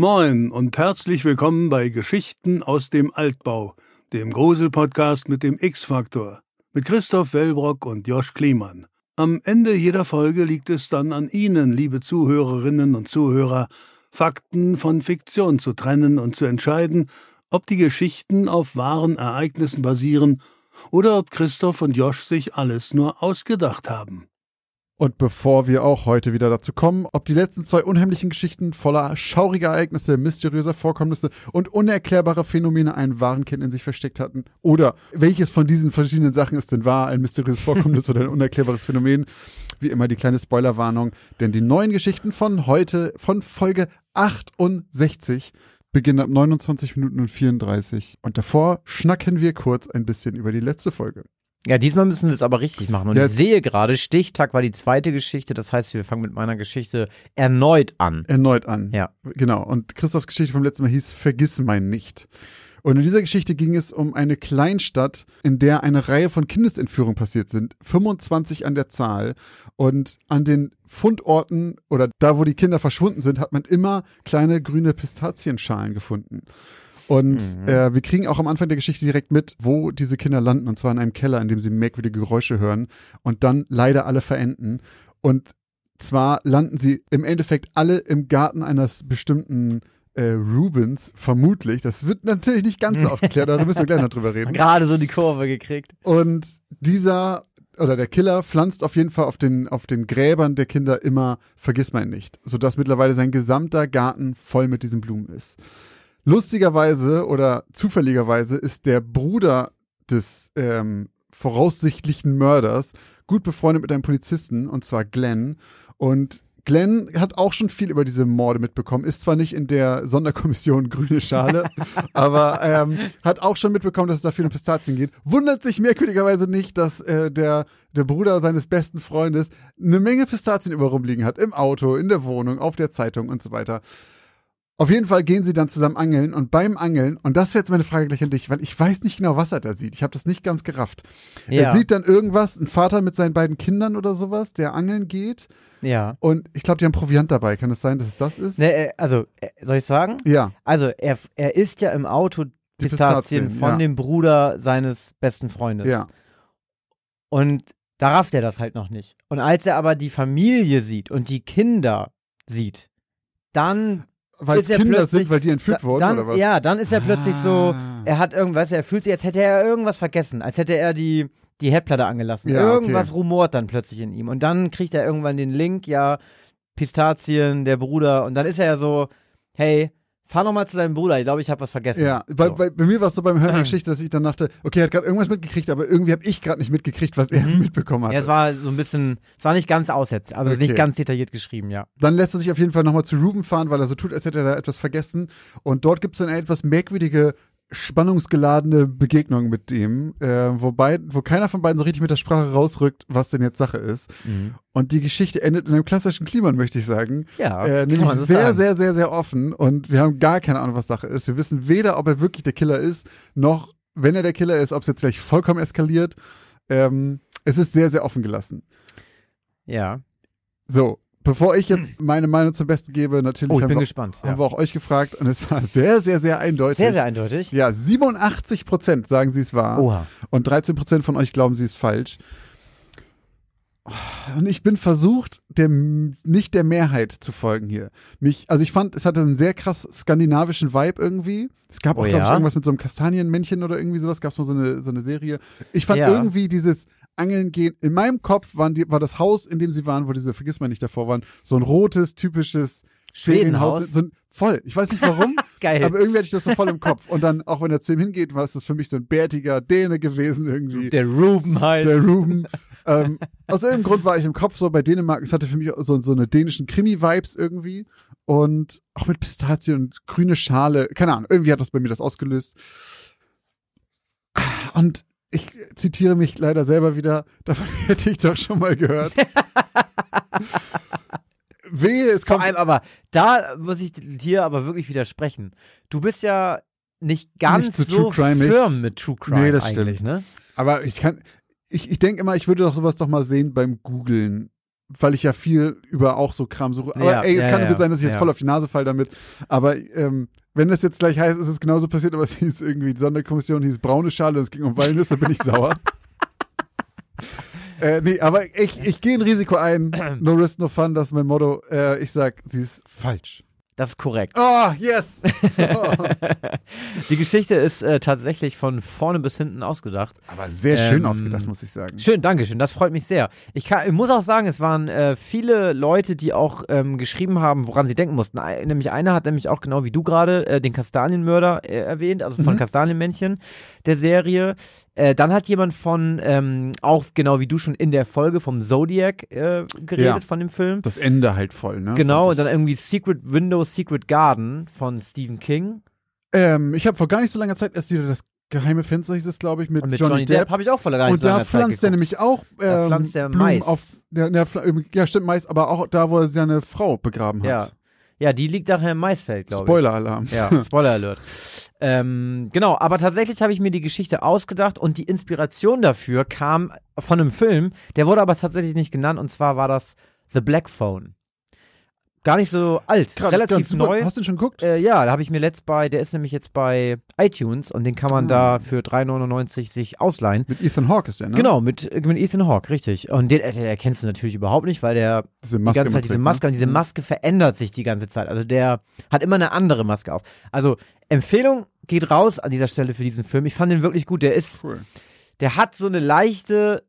Moin und herzlich willkommen bei Geschichten aus dem Altbau, dem Grusel-Podcast mit dem X-Faktor, mit Christoph Wellbrock und Josch Kliemann. Am Ende jeder Folge liegt es dann an Ihnen, liebe Zuhörerinnen und Zuhörer, Fakten von Fiktion zu trennen und zu entscheiden, ob die Geschichten auf wahren Ereignissen basieren oder ob Christoph und Josch sich alles nur ausgedacht haben. Und bevor wir auch heute wieder dazu kommen, ob die letzten zwei unheimlichen Geschichten voller schauriger Ereignisse, mysteriöser Vorkommnisse und unerklärbare Phänomene einen wahren Kern in sich versteckt hatten, oder welches von diesen verschiedenen Sachen ist denn wahr, ein mysteriöses Vorkommnis oder ein unerklärbares Phänomen, wie immer die kleine Spoilerwarnung, denn die neuen Geschichten von heute, von Folge 68, beginnen ab 29 Minuten und 34. Und davor schnacken wir kurz ein bisschen über die letzte Folge. Ja, diesmal müssen wir es aber richtig machen. Und Ja. ich sehe gerade, Stichtag war die zweite Geschichte. Das heißt, wir fangen mit meiner Geschichte erneut an. erneut an. Ja. Genau. Und Christophs Geschichte vom letzten Mal hieß Vergiss mein nicht. Und in dieser Geschichte ging es um eine Kleinstadt, in der eine Reihe von Kindesentführungen passiert sind. 25 an der Zahl. Und an den Fundorten oder da, wo die Kinder verschwunden sind, hat man immer kleine grüne Pistazienschalen gefunden. Und äh, wir kriegen auch am Anfang der Geschichte direkt mit, wo diese Kinder landen, und zwar in einem Keller, in dem sie merkwürdige Geräusche hören und dann leider alle verenden. Und zwar landen sie im Endeffekt alle im Garten eines bestimmten äh, Rubens, vermutlich. Das wird natürlich nicht ganz so aufgeklärt, aber da müssen wir gleich noch drüber reden. Gerade so die Kurve gekriegt. Und dieser oder der Killer pflanzt auf jeden Fall auf den, auf den Gräbern der Kinder immer Vergiss mein nicht, sodass mittlerweile sein gesamter Garten voll mit diesen Blumen ist. Lustigerweise oder zufälligerweise ist der Bruder des ähm, voraussichtlichen Mörders gut befreundet mit einem Polizisten, und zwar Glenn. Und Glenn hat auch schon viel über diese Morde mitbekommen, ist zwar nicht in der Sonderkommission Grüne Schale, aber ähm, hat auch schon mitbekommen, dass es da viel um Pistazien geht. Wundert sich merkwürdigerweise nicht, dass äh, der, der Bruder seines besten Freundes eine Menge Pistazien über rumliegen hat. Im Auto, in der Wohnung, auf der Zeitung und so weiter. Auf jeden Fall gehen sie dann zusammen angeln und beim Angeln, und das wäre jetzt meine Frage gleich an dich, weil ich weiß nicht genau, was er da sieht. Ich habe das nicht ganz gerafft. Er Ja. sieht dann irgendwas, ein Vater mit seinen beiden Kindern oder sowas, der angeln geht. Ja. Und ich glaube, die haben Proviant dabei. Kann es sein, dass es das ist? Ne, äh, also, äh, soll ich sagen? Ja, Also, er, er isst ja im Auto Die Pistazien, Pistazien, von ja. dem Bruder seines besten Freundes. ja. Und da rafft er das halt noch nicht. Und als er aber die Familie sieht und die Kinder sieht, dann Weil er Kinder sind, weil die entführt Da- wurden dann, oder was? Ja, dann ist er plötzlich so, Ah. er hat irgendwas, er fühlt sich, als hätte er irgendwas vergessen, als hätte er die, die Herdplatte angelassen. Ja, okay. irgendwas rumort dann plötzlich in ihm. Und dann kriegt er irgendwann den Link, ja, Pistazien, der Bruder. Und dann ist er ja so, hey, fahr noch mal zu deinem Bruder, ich glaube, ich habe was vergessen. Ja, bei, so. bei, bei mir war es so beim Hören der Geschichte, dass ich dann dachte, okay, er hat gerade irgendwas mitgekriegt, aber irgendwie habe ich gerade nicht mitgekriegt, was er mitbekommen hat. Mhm. ja, es war so ein bisschen, es war nicht ganz aussetzt, also Okay. nicht ganz detailliert geschrieben, ja. Dann lässt er sich auf jeden Fall nochmal zu Ruben fahren, weil er so tut, als hätte er da etwas vergessen. Und dort gibt es dann eine etwas merkwürdige, spannungsgeladene Begegnung mit dem, äh, wobei, wo keiner von beiden so richtig mit der Sprache rausrückt, was denn jetzt Sache ist. Und die Geschichte endet in einem klassischen Klima, möchte ich sagen. Ja, Äh, nämlich sehr, sagen. sehr, sehr, sehr offen. Und wir haben gar keine Ahnung, was Sache ist. Wir wissen weder, ob er wirklich der Killer ist, noch, wenn er der Killer ist, ob es jetzt gleich vollkommen eskaliert. Ähm, es ist sehr, sehr offen gelassen. Ja. So, bevor ich jetzt meine Meinung zum Besten gebe, natürlich Oh, ich haben, wir, gespannt. haben Ja. wir auch euch gefragt und es war sehr, sehr, sehr eindeutig. Sehr, sehr eindeutig. Ja, 87 Prozent sagen sie es wahr Oha. und 13 Prozent von euch glauben sie es falsch. Und ich bin versucht, dem, nicht der Mehrheit zu folgen hier. Mich, also ich fand, es hatte einen sehr krass skandinavischen Vibe irgendwie. Es gab auch, Oh glaube ich, ja? irgendwas mit so einem Kastanienmännchen oder irgendwie sowas. Gab es mal so eine, so eine Serie. Ich fand Ja. irgendwie dieses Angeln gehen. In meinem Kopf waren die, war das Haus, in dem sie waren, wo diese, vergiss mal nicht, davor waren, so ein rotes, typisches Schwedenhaus. So ein, voll. Ich weiß nicht warum. Geil. Aber irgendwie hatte ich das so voll im Kopf. Und dann, auch wenn er zu ihm hingeht, war es das für mich so ein bärtiger Däne gewesen irgendwie. Der Ruben halt. Der Ruben. ähm, aus irgendeinem Grund war ich im Kopf so bei Dänemark. Es hatte für mich so, so eine dänischen Krimi-Vibes irgendwie. Und auch mit Pistazien und grüne Schale. Keine Ahnung, irgendwie hat das bei mir das ausgelöst. Und ich zitiere mich leider selber wieder. Davon hätte ich doch schon mal gehört. Wehe, es Vor kommt. allem aber, da muss ich dir aber wirklich widersprechen. Du bist ja nicht ganz Nicht so so firm mit True Crime Nee, das eigentlich, stimmt. ne? Aber ich kann, ich, ich denke immer, ich würde doch sowas doch mal sehen beim Googlen. Weil ich ja viel über auch so Kram suche. Aber Ja, ey, es ja, kann ja, gut sein, dass ich jetzt voll auf die Nase falle damit. Aber ähm, wenn das jetzt gleich heißt, ist es genauso passiert, aber es hieß irgendwie, die Sonderkommission hieß braune Schale und es ging um Walnüsse, bin ich sauer. Äh, nee, aber ich, ich gehe ein Risiko ein. No risk, no fun, das ist mein Motto. Äh, ich sag, sie ist falsch. Das ist korrekt. Oh, yes! Oh. Die Geschichte ist äh, tatsächlich von vorne bis hinten ausgedacht. Aber sehr schön Ähm, ausgedacht, muss ich sagen. Schön, danke schön. Das freut mich sehr. Ich, kann, ich muss auch sagen, es waren äh, viele Leute, die auch ähm, geschrieben haben, woran sie denken mussten. Ein, nämlich einer hat nämlich auch genau wie du gerade äh, den Kastanienmörder äh, erwähnt, also von Mhm. Kastanienmännchen der Serie. Äh, dann hat jemand von, ähm, auch genau wie du schon in der Folge vom Zodiac äh, geredet, Ja. von dem Film. Das Ende halt voll, ne? Genau, und dann irgendwie Secret Window, Secret Garden von Stephen King. ich. Ähm, ich habe vor gar nicht so langer Zeit erst wieder das geheime Fenster, hieß es, glaube ich, mit, mit Johnny, Depp. habe ich auch vor nicht Und da pflanzt er nämlich auch ähm, Da pflanzt er Blumen Mais. auf. Ja, ja, pfl- ja, stimmt, Mais, aber auch da, wo er seine Frau begraben hat. ja, die liegt nachher im Maisfeld, glaube ich. Spoiler-Alarm. Ja, Spoiler Alert. ähm, genau, aber tatsächlich habe ich mir die Geschichte ausgedacht und die Inspiration dafür kam von einem Film, der wurde aber tatsächlich nicht genannt und zwar war das The Black Phone. Gar nicht so alt, Grad- relativ neu. Hast du ihn schon geguckt? Äh, ja, da habe ich mir letzt bei, der ist nämlich jetzt bei iTunes und den kann man Ah. da für 3,99 sich ausleihen. Mit Ethan Hawke ist der, ne? Genau, mit, mit Ethan Hawke, richtig. Und den, äh, den erkennst du natürlich überhaupt nicht, weil der Diese die Maske ganze Zeit diese trägt, Maske ne? und diese Maske verändert sich die ganze Zeit. Also der hat immer eine andere Maske auf. Also Empfehlung geht raus an dieser Stelle für diesen Film. Ich fand den wirklich gut. Der ist, Cool. der hat so eine leichte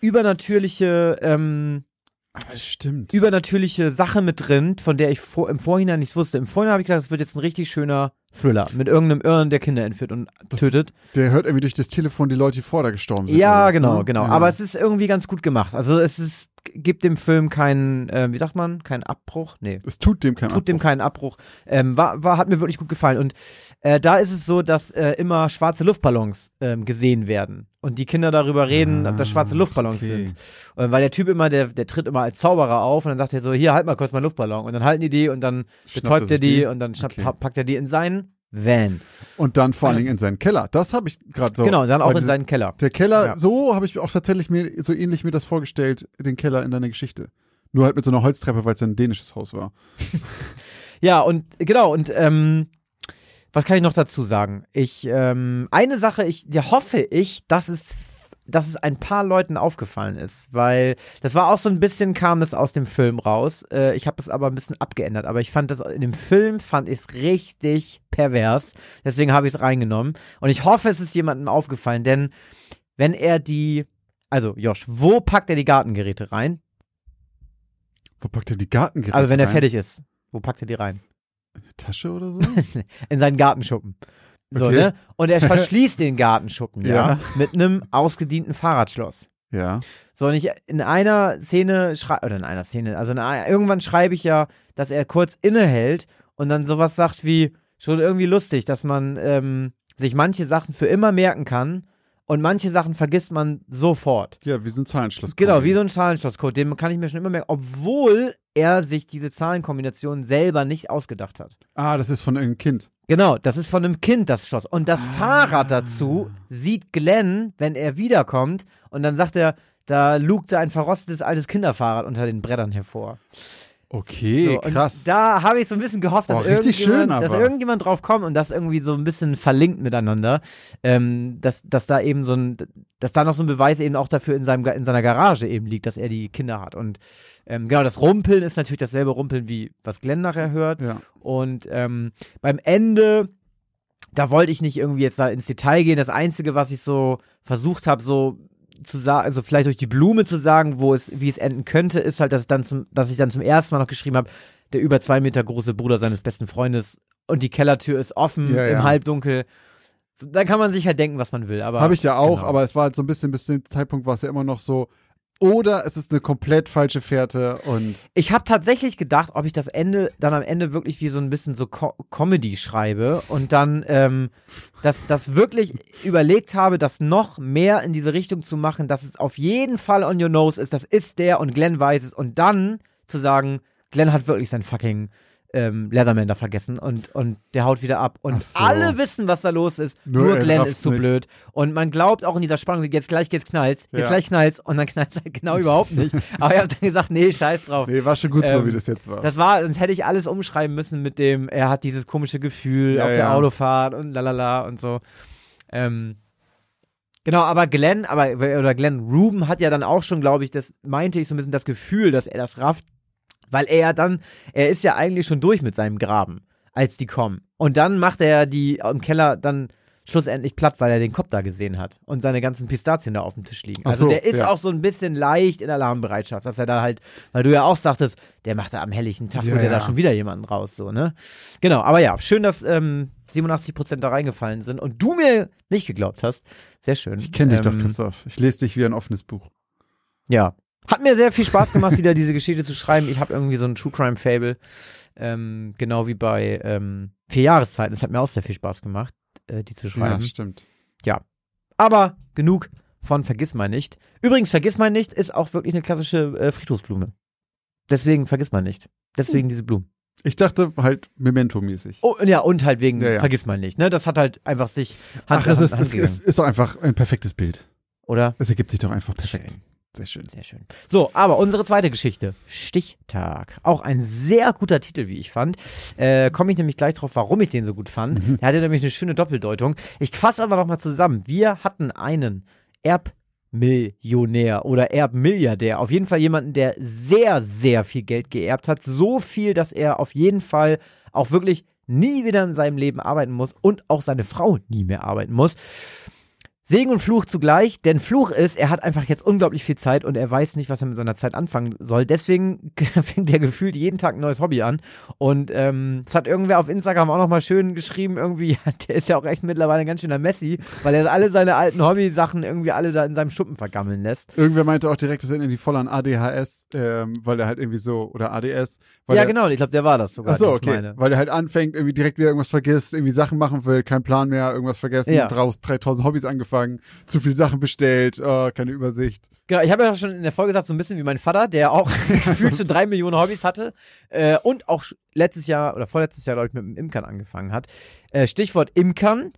übernatürliche, ähm, Aber es stimmt. übernatürliche Sache mit drin, von der ich vor, im Vorhinein nichts wusste. Im Vorhinein habe ich gedacht, das wird jetzt ein richtig schöner Thriller mit irgendeinem Irren, der Kinder entführt und Das- tötet. der hört irgendwie durch das Telefon die Leute, die vor da gestorben sind. Ja, genau, ne? genau. Ja. Aber es ist irgendwie ganz gut gemacht. Also es ist, gibt dem Film keinen, äh, wie sagt man, keinen Abbruch? Nee. es tut dem keinen tut dem Abbruch. keinen Abbruch. Ähm, war, war, hat mir wirklich gut gefallen. Und äh, da ist es so, dass äh, immer schwarze Luftballons ähm, gesehen werden. Und die Kinder darüber reden, Ah, ob das schwarze Luftballons okay. sind. Äh, weil der Typ immer, der, der tritt immer als Zauberer auf und dann sagt er so, hier, halt mal kurz meinen Luftballon. Und dann halten die die und dann Schnappt betäubt er sich die, und dann schnapp, Okay. pa- packt er die in seinen Van. Und dann vor allen Dingen in seinen Keller. Das habe ich gerade so. genau, dann auch in diese- seinen Keller. Der Keller, Ja. so habe ich auch tatsächlich mir so ähnlich mir das vorgestellt, den Keller in deiner Geschichte. Nur halt mit so einer Holztreppe, weil es ja ein dänisches Haus war. Ja, und genau, und ähm, was kann ich noch dazu sagen? Ich, ähm, eine Sache, ich, ja, hoffe ich, dass es, dass es ein paar Leuten aufgefallen ist, weil das war auch so ein bisschen, kam es aus dem Film raus. Äh, ich habe es aber ein bisschen abgeändert, aber ich fand das in dem Film, fand ich es richtig pervers. Deswegen habe ich es reingenommen. Und ich hoffe, es ist jemandem aufgefallen, denn wenn er die, also Josh, wo packt er die Gartengeräte rein? Wo packt er die Gartengeräte Also wenn er rein? fertig ist, wo packt er die rein? In eine Tasche oder so? in seinen Gartenschuppen. So, Okay. ne? Und er verschließt den Gartenschuppen, ja, Ja. mit einem ausgedienten Fahrradschloss. ja. So, und ich in einer Szene schreibe, oder in einer Szene, also in einer, irgendwann schreibe ich ja, dass er kurz innehält und dann sowas sagt wie, schon irgendwie lustig, dass man ähm, sich manche Sachen für immer merken kann und manche Sachen vergisst man sofort. Ja, wie so ein Zahlenschloss. Genau, wie so ein Zahlenschlosscode, den kann ich mir schon immer merken, obwohl er sich diese Zahlenkombination selber nicht ausgedacht hat. Ah, das ist von irgendeinem Kind. Genau, das ist von einem Kind das Schloss. Und das Ah. Fahrrad dazu sieht Glenn, wenn er wiederkommt. Und dann sagt er, da lugte ein verrostetes altes Kinderfahrrad unter den Brettern hervor. Okay, So, krass. Da habe ich so ein bisschen gehofft, dass, Oh, irgendjemand, schön dass irgendjemand drauf kommt und das irgendwie so ein bisschen verlinkt miteinander. Ähm, dass, dass da eben so ein, dass da noch so ein Beweis eben auch dafür in, seinem, in seiner Garage eben liegt, dass er die Kinder hat. Und ähm, genau, das Rumpeln ist natürlich dasselbe Rumpeln, wie was Glenn nachher hört. ja. Und ähm, beim Ende, da wollte ich nicht irgendwie jetzt da ins Detail gehen. Das Einzige, was ich so versucht habe, so zu sagen, also vielleicht durch die Blume zu sagen, wo es, wie es enden könnte, ist halt, dass, ich dann zum, dass ich dann zum ersten Mal noch geschrieben habe, der über zwei Meter große Bruder seines besten Freundes und die Kellertür ist offen Ja, im ja. Halbdunkel. So, da kann man sich halt denken, was man will. Aber Habe ich ja auch, genau. aber es war halt so ein bisschen, bis zu dem Zeitpunkt war es ja immer noch so. Oder es ist eine komplett falsche Fährte und Ich habe tatsächlich gedacht, ob ich das Ende dann am Ende wirklich wie so ein bisschen so Co Comedy schreibe und dann ähm, das, das wirklich überlegt habe, das noch mehr in diese Richtung zu machen, dass es auf jeden Fall on your nose ist, das ist der und Glenn weiß es. Und dann zu sagen, Glenn hat wirklich sein fucking ähm, Leatherman da vergessen und, und der haut wieder ab. Und so. alle wissen, was da los ist. Nur Nur, Glenn ist zu nicht. blöd. Und man glaubt auch in dieser Spannung, jetzt gleich geht's knallt, jetzt Ja. gleich knallt und dann knallt halt genau überhaupt nicht. Aber er hat dann gesagt, nee, scheiß drauf. Nee, war schon gut so, Ähm, wie das jetzt war. Das war, sonst hätte ich alles umschreiben müssen mit dem, er hat dieses komische Gefühl Ja, auf der ja. Autofahrt und lalala und so. Ähm, genau, aber Glenn, aber, oder Glenn Ruben hat ja dann auch schon, glaube ich, das meinte ich so ein bisschen das Gefühl, dass er das rafft, weil er ja dann, er ist ja eigentlich schon durch mit seinem Graben, als die kommen. Und dann macht er die im Keller dann schlussendlich platt, weil er den Kopf da gesehen hat und seine ganzen Pistazien da auf dem Tisch liegen. Ach Also so, der ist ja. auch so ein bisschen leicht in Alarmbereitschaft, dass er da halt, weil du ja auch sagtest, der macht da am helllichen Tag, Ja, holt er da ja. schon wieder jemanden raus, so, ne? Genau, aber ja, schön, dass ähm, 87% da reingefallen sind und du mir nicht geglaubt hast. Sehr schön. ich kenne dich doch, Ähm, Christoph. Ich lese dich wie ein offenes Buch. Ja. Hat mir sehr viel Spaß gemacht, wieder diese Geschichte zu schreiben. Ich habe irgendwie so ein True Crime Fable. Ähm, genau wie bei ähm, Vier Jahreszeiten. Es hat mir auch sehr viel Spaß gemacht, äh, die zu Ja, schreiben. stimmt. Aber genug von Vergiss mal nicht. Übrigens, Vergiss mal nicht ist auch wirklich eine klassische äh, Friedhofsblume. Deswegen vergiss mal nicht. Deswegen diese Blumen. Ich dachte halt Memento-mäßig. Oh, ja, und halt wegen Ja, ja. Vergiss mal nicht. Ne? Das hat halt einfach sich Hand Ach, in es Hand ist, es ist, ist doch einfach ein perfektes Bild. Oder? Es ergibt sich doch einfach perfekt. Schön. Sehr schön. Sehr schön. So, aber unsere zweite Geschichte. Stichtag. Auch ein sehr guter Titel, wie ich fand. Äh, Komme ich nämlich gleich drauf, warum ich den so gut fand. Mhm. Der hatte nämlich eine schöne Doppeldeutung. Ich fasse aber noch mal zusammen. Wir hatten einen Erbmillionär oder Erbmilliardär. Auf jeden Fall jemanden, der sehr, sehr viel Geld geerbt hat. So viel, dass er auf jeden Fall auch wirklich nie wieder in seinem Leben arbeiten muss und auch seine Frau nie mehr arbeiten muss. Segen und Fluch zugleich, denn Fluch ist, er hat einfach jetzt unglaublich viel Zeit und er weiß nicht, was er mit seiner Zeit anfangen soll. Deswegen fängt er gefühlt jeden Tag ein neues Hobby an. Und ähm, es hat irgendwer auf Instagram auch nochmal schön geschrieben, irgendwie, der ist ja auch echt mittlerweile ein ganz schöner Messi, weil er alle seine alten Hobbysachen irgendwie alle da in seinem Schuppen vergammeln lässt. Irgendwer meinte auch direkt, das erinnert die voll an ADHS, ähm, weil er halt irgendwie so, oder ADS. Weil ja, er, genau, ich glaube, der war das sogar. Ach so, den ich okay. meine. Weil er halt anfängt, irgendwie direkt wieder irgendwas vergisst, irgendwie Sachen machen will, keinen Plan mehr, irgendwas vergessen, Ja. draus 3000 Hobbys angefangen, zu viel Sachen bestellt, oh, keine Übersicht. Genau, ich habe ja schon in der Folge gesagt, so ein bisschen wie mein Vater, der auch gefühlt schon drei Millionen Hobbys hatte äh, und auch letztes Jahr oder vorletztes Jahr, glaube ich, mit dem Imkern angefangen hat. Äh, Stichwort Imkern.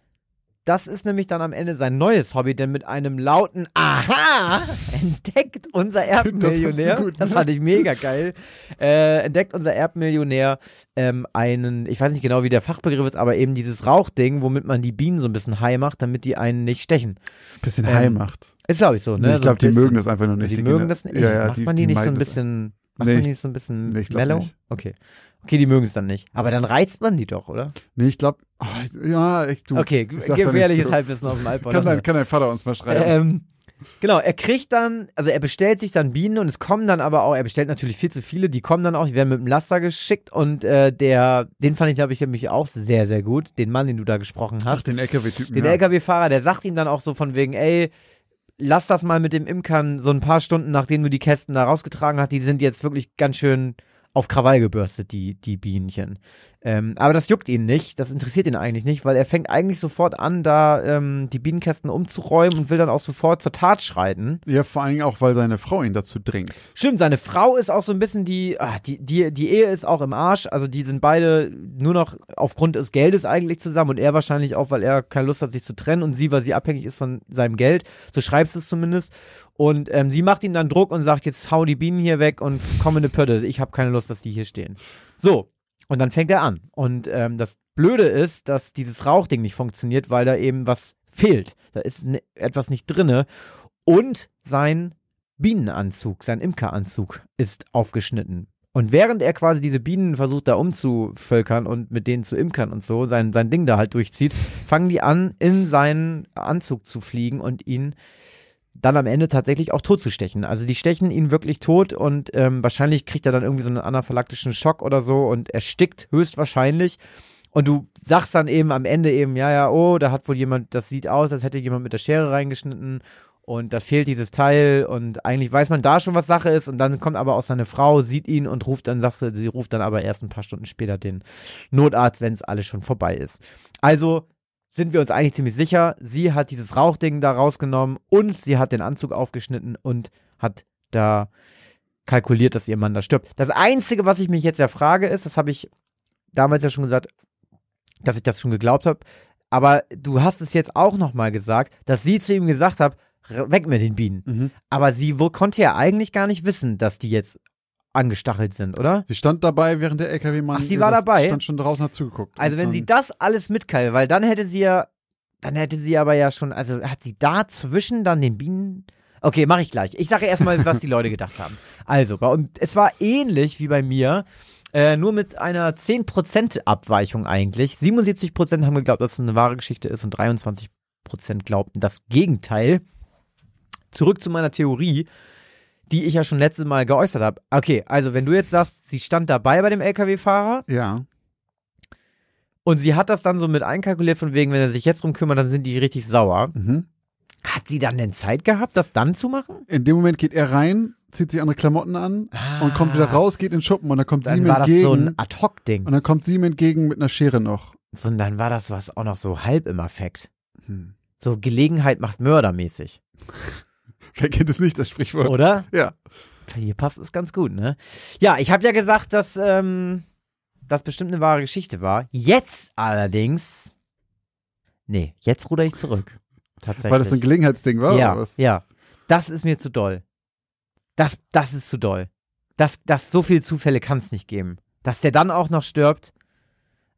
Das ist nämlich dann am Ende sein neues Hobby, denn mit einem lauten Aha entdeckt unser Erbmillionär, Das gut, das ne? fand ich mega geil, äh, entdeckt unser Erbmillionär ähm, einen, ich weiß nicht genau, wie der Fachbegriff ist, aber eben dieses Rauchding, womit man die Bienen so ein bisschen high macht, damit die einen nicht stechen. Bisschen Ähm, high macht. Ist, glaube ich, so, ne? ich So glaube, ein die mögen das einfach noch nicht. Die, Kinder. mögen das nicht. Ja, ja, macht die, man die, nicht so ein bisschen, macht Nee, man die nicht so ein bisschen nee, mellow? nicht. Okay. Okay, die mögen es dann nicht. Aber dann reizt man die doch, oder? Nee, ich glaube, ja, ich, du. Okay, gefährliches. Halbwissen auf dem Altbau. Kann dein, kann dein Vater uns mal schreiben? ähm, genau, er kriegt dann, also er bestellt sich dann Bienen und es kommen dann aber auch, er bestellt natürlich viel zu viele, die kommen dann auch, die werden mit dem Laster geschickt und äh, der, den fand ich, glaube ich, nämlich auch sehr, sehr gut, den Mann, den du da gesprochen hast. Ach, den LKW-Typen. Den ja. LKW-Fahrer, der sagt ihm dann auch so von wegen, ey, lass das mal mit dem Imkern so ein paar Stunden, nachdem du die Kästen da rausgetragen hast, die sind jetzt wirklich ganz schön auf Krawall gebürstet, die, die Bienchen. Ähm, aber das juckt ihn nicht, das interessiert ihn eigentlich nicht, weil er fängt eigentlich sofort an, da ähm, die Bienenkästen umzuräumen und will dann auch sofort zur Tat schreiten. Ja, vor allen Dingen auch, weil seine Frau ihn dazu drängt. Stimmt, seine Frau ist auch so ein bisschen die, ah, die, die, die Ehe ist auch im Arsch. Also die sind beide nur noch aufgrund des Geldes eigentlich zusammen und er wahrscheinlich auch, weil er keine Lust hat, sich zu trennen und sie, weil sie abhängig ist von seinem Geld. So schreibst du es zumindest. Und ähm, sie macht ihm dann Druck und sagt, jetzt hau die Bienen hier weg und komm in eine Pötte. Ich habe keine Lust, dass die hier stehen. So, und dann fängt er an. Und ähm, das Blöde ist, dass dieses Rauchding nicht funktioniert, weil da eben was fehlt. Da ist ne, etwas nicht drinne. Und sein Bienenanzug, sein Imkeranzug ist aufgeschnitten. Und während er quasi diese Bienen versucht, da umzuvölkern und mit denen zu imkern und so, sein, sein Ding da halt durchzieht, fangen die an, in seinen Anzug zu fliegen und ihn dann am Ende tatsächlich auch tot zu stechen. Also die stechen ihn wirklich tot und ähm, wahrscheinlich kriegt er dann irgendwie so einen anaphylaktischen Schock oder so und erstickt höchstwahrscheinlich. Und du sagst dann eben am Ende eben, ja, ja, oh, da hat wohl jemand, das sieht aus, als hätte jemand mit der Schere reingeschnitten und da fehlt dieses Teil und eigentlich weiß man da schon, was Sache ist und dann kommt aber auch seine Frau, sieht ihn und ruft dann, sagst du, sie ruft dann aber erst ein paar Stunden später den Notarzt, wenn es alles schon vorbei ist. Also sind wir uns eigentlich ziemlich sicher, sie hat dieses Rauchding da rausgenommen und sie hat den Anzug aufgeschnitten und hat da kalkuliert, dass ihr Mann da stirbt. Das Einzige, was ich mich jetzt ja frage, ist, das habe ich damals ja schon gesagt, dass ich das schon geglaubt habe. Aber du hast es jetzt auch nochmal gesagt, dass sie zu ihm gesagt hat, "R- weg mit den Bienen. Mhm. Aber sie wo, konnte ja eigentlich gar nicht wissen, dass die jetzt angestachelt sind, oder? Sie stand dabei, während der LKW-Mann. Ach, sie war dabei? stand schon draußen, hat zugeguckt. Also wenn sie das alles mitkeilt, weil dann hätte sie ja, dann hätte sie aber ja schon, also hat sie dazwischen dann den Bienen. Okay, mache ich gleich. Ich sage erstmal, was die Leute gedacht haben. Also, bei, es war ähnlich wie bei mir, äh, nur mit einer 10% Abweichung eigentlich. 77% haben geglaubt, dass es eine wahre Geschichte ist und 23% glaubten das Gegenteil. Zurück zu meiner Theorie, die ich ja schon letztes Mal geäußert habe. Okay, also wenn du jetzt sagst, sie stand dabei bei dem LKW-Fahrer, Ja. und sie hat das dann so mit einkalkuliert, von wegen, wenn er sich jetzt drum kümmert, dann sind die richtig sauer. Mhm. Hat sie dann denn Zeit gehabt, das dann zu machen? In dem Moment geht er rein, zieht sich andere Klamotten an und kommt wieder raus, geht in den Schuppen und dann kommt sie Ah. Dann ihm war das entgegen. so ein Ad-Hoc-Ding. und dann kommt sie ihm entgegen mit einer Schere noch. So, und dann war das was auch noch so halb im Affekt. Hm. So Gelegenheit macht Mörder mäßig. Wer kennt es nicht, das Sprichwort? Oder? Ja. Hier passt es ganz gut, ne? Ja, ich habe ja gesagt, dass ähm, das bestimmt eine wahre Geschichte war. Jetzt allerdings. Nee, jetzt ruder ich zurück. Tatsächlich. Weil das ein Gelegenheitsding war ja, oder was? ja. Das ist mir zu doll. Das, das ist zu doll. Das, das, so viele Zufälle kann es nicht geben. Dass der dann auch noch stirbt.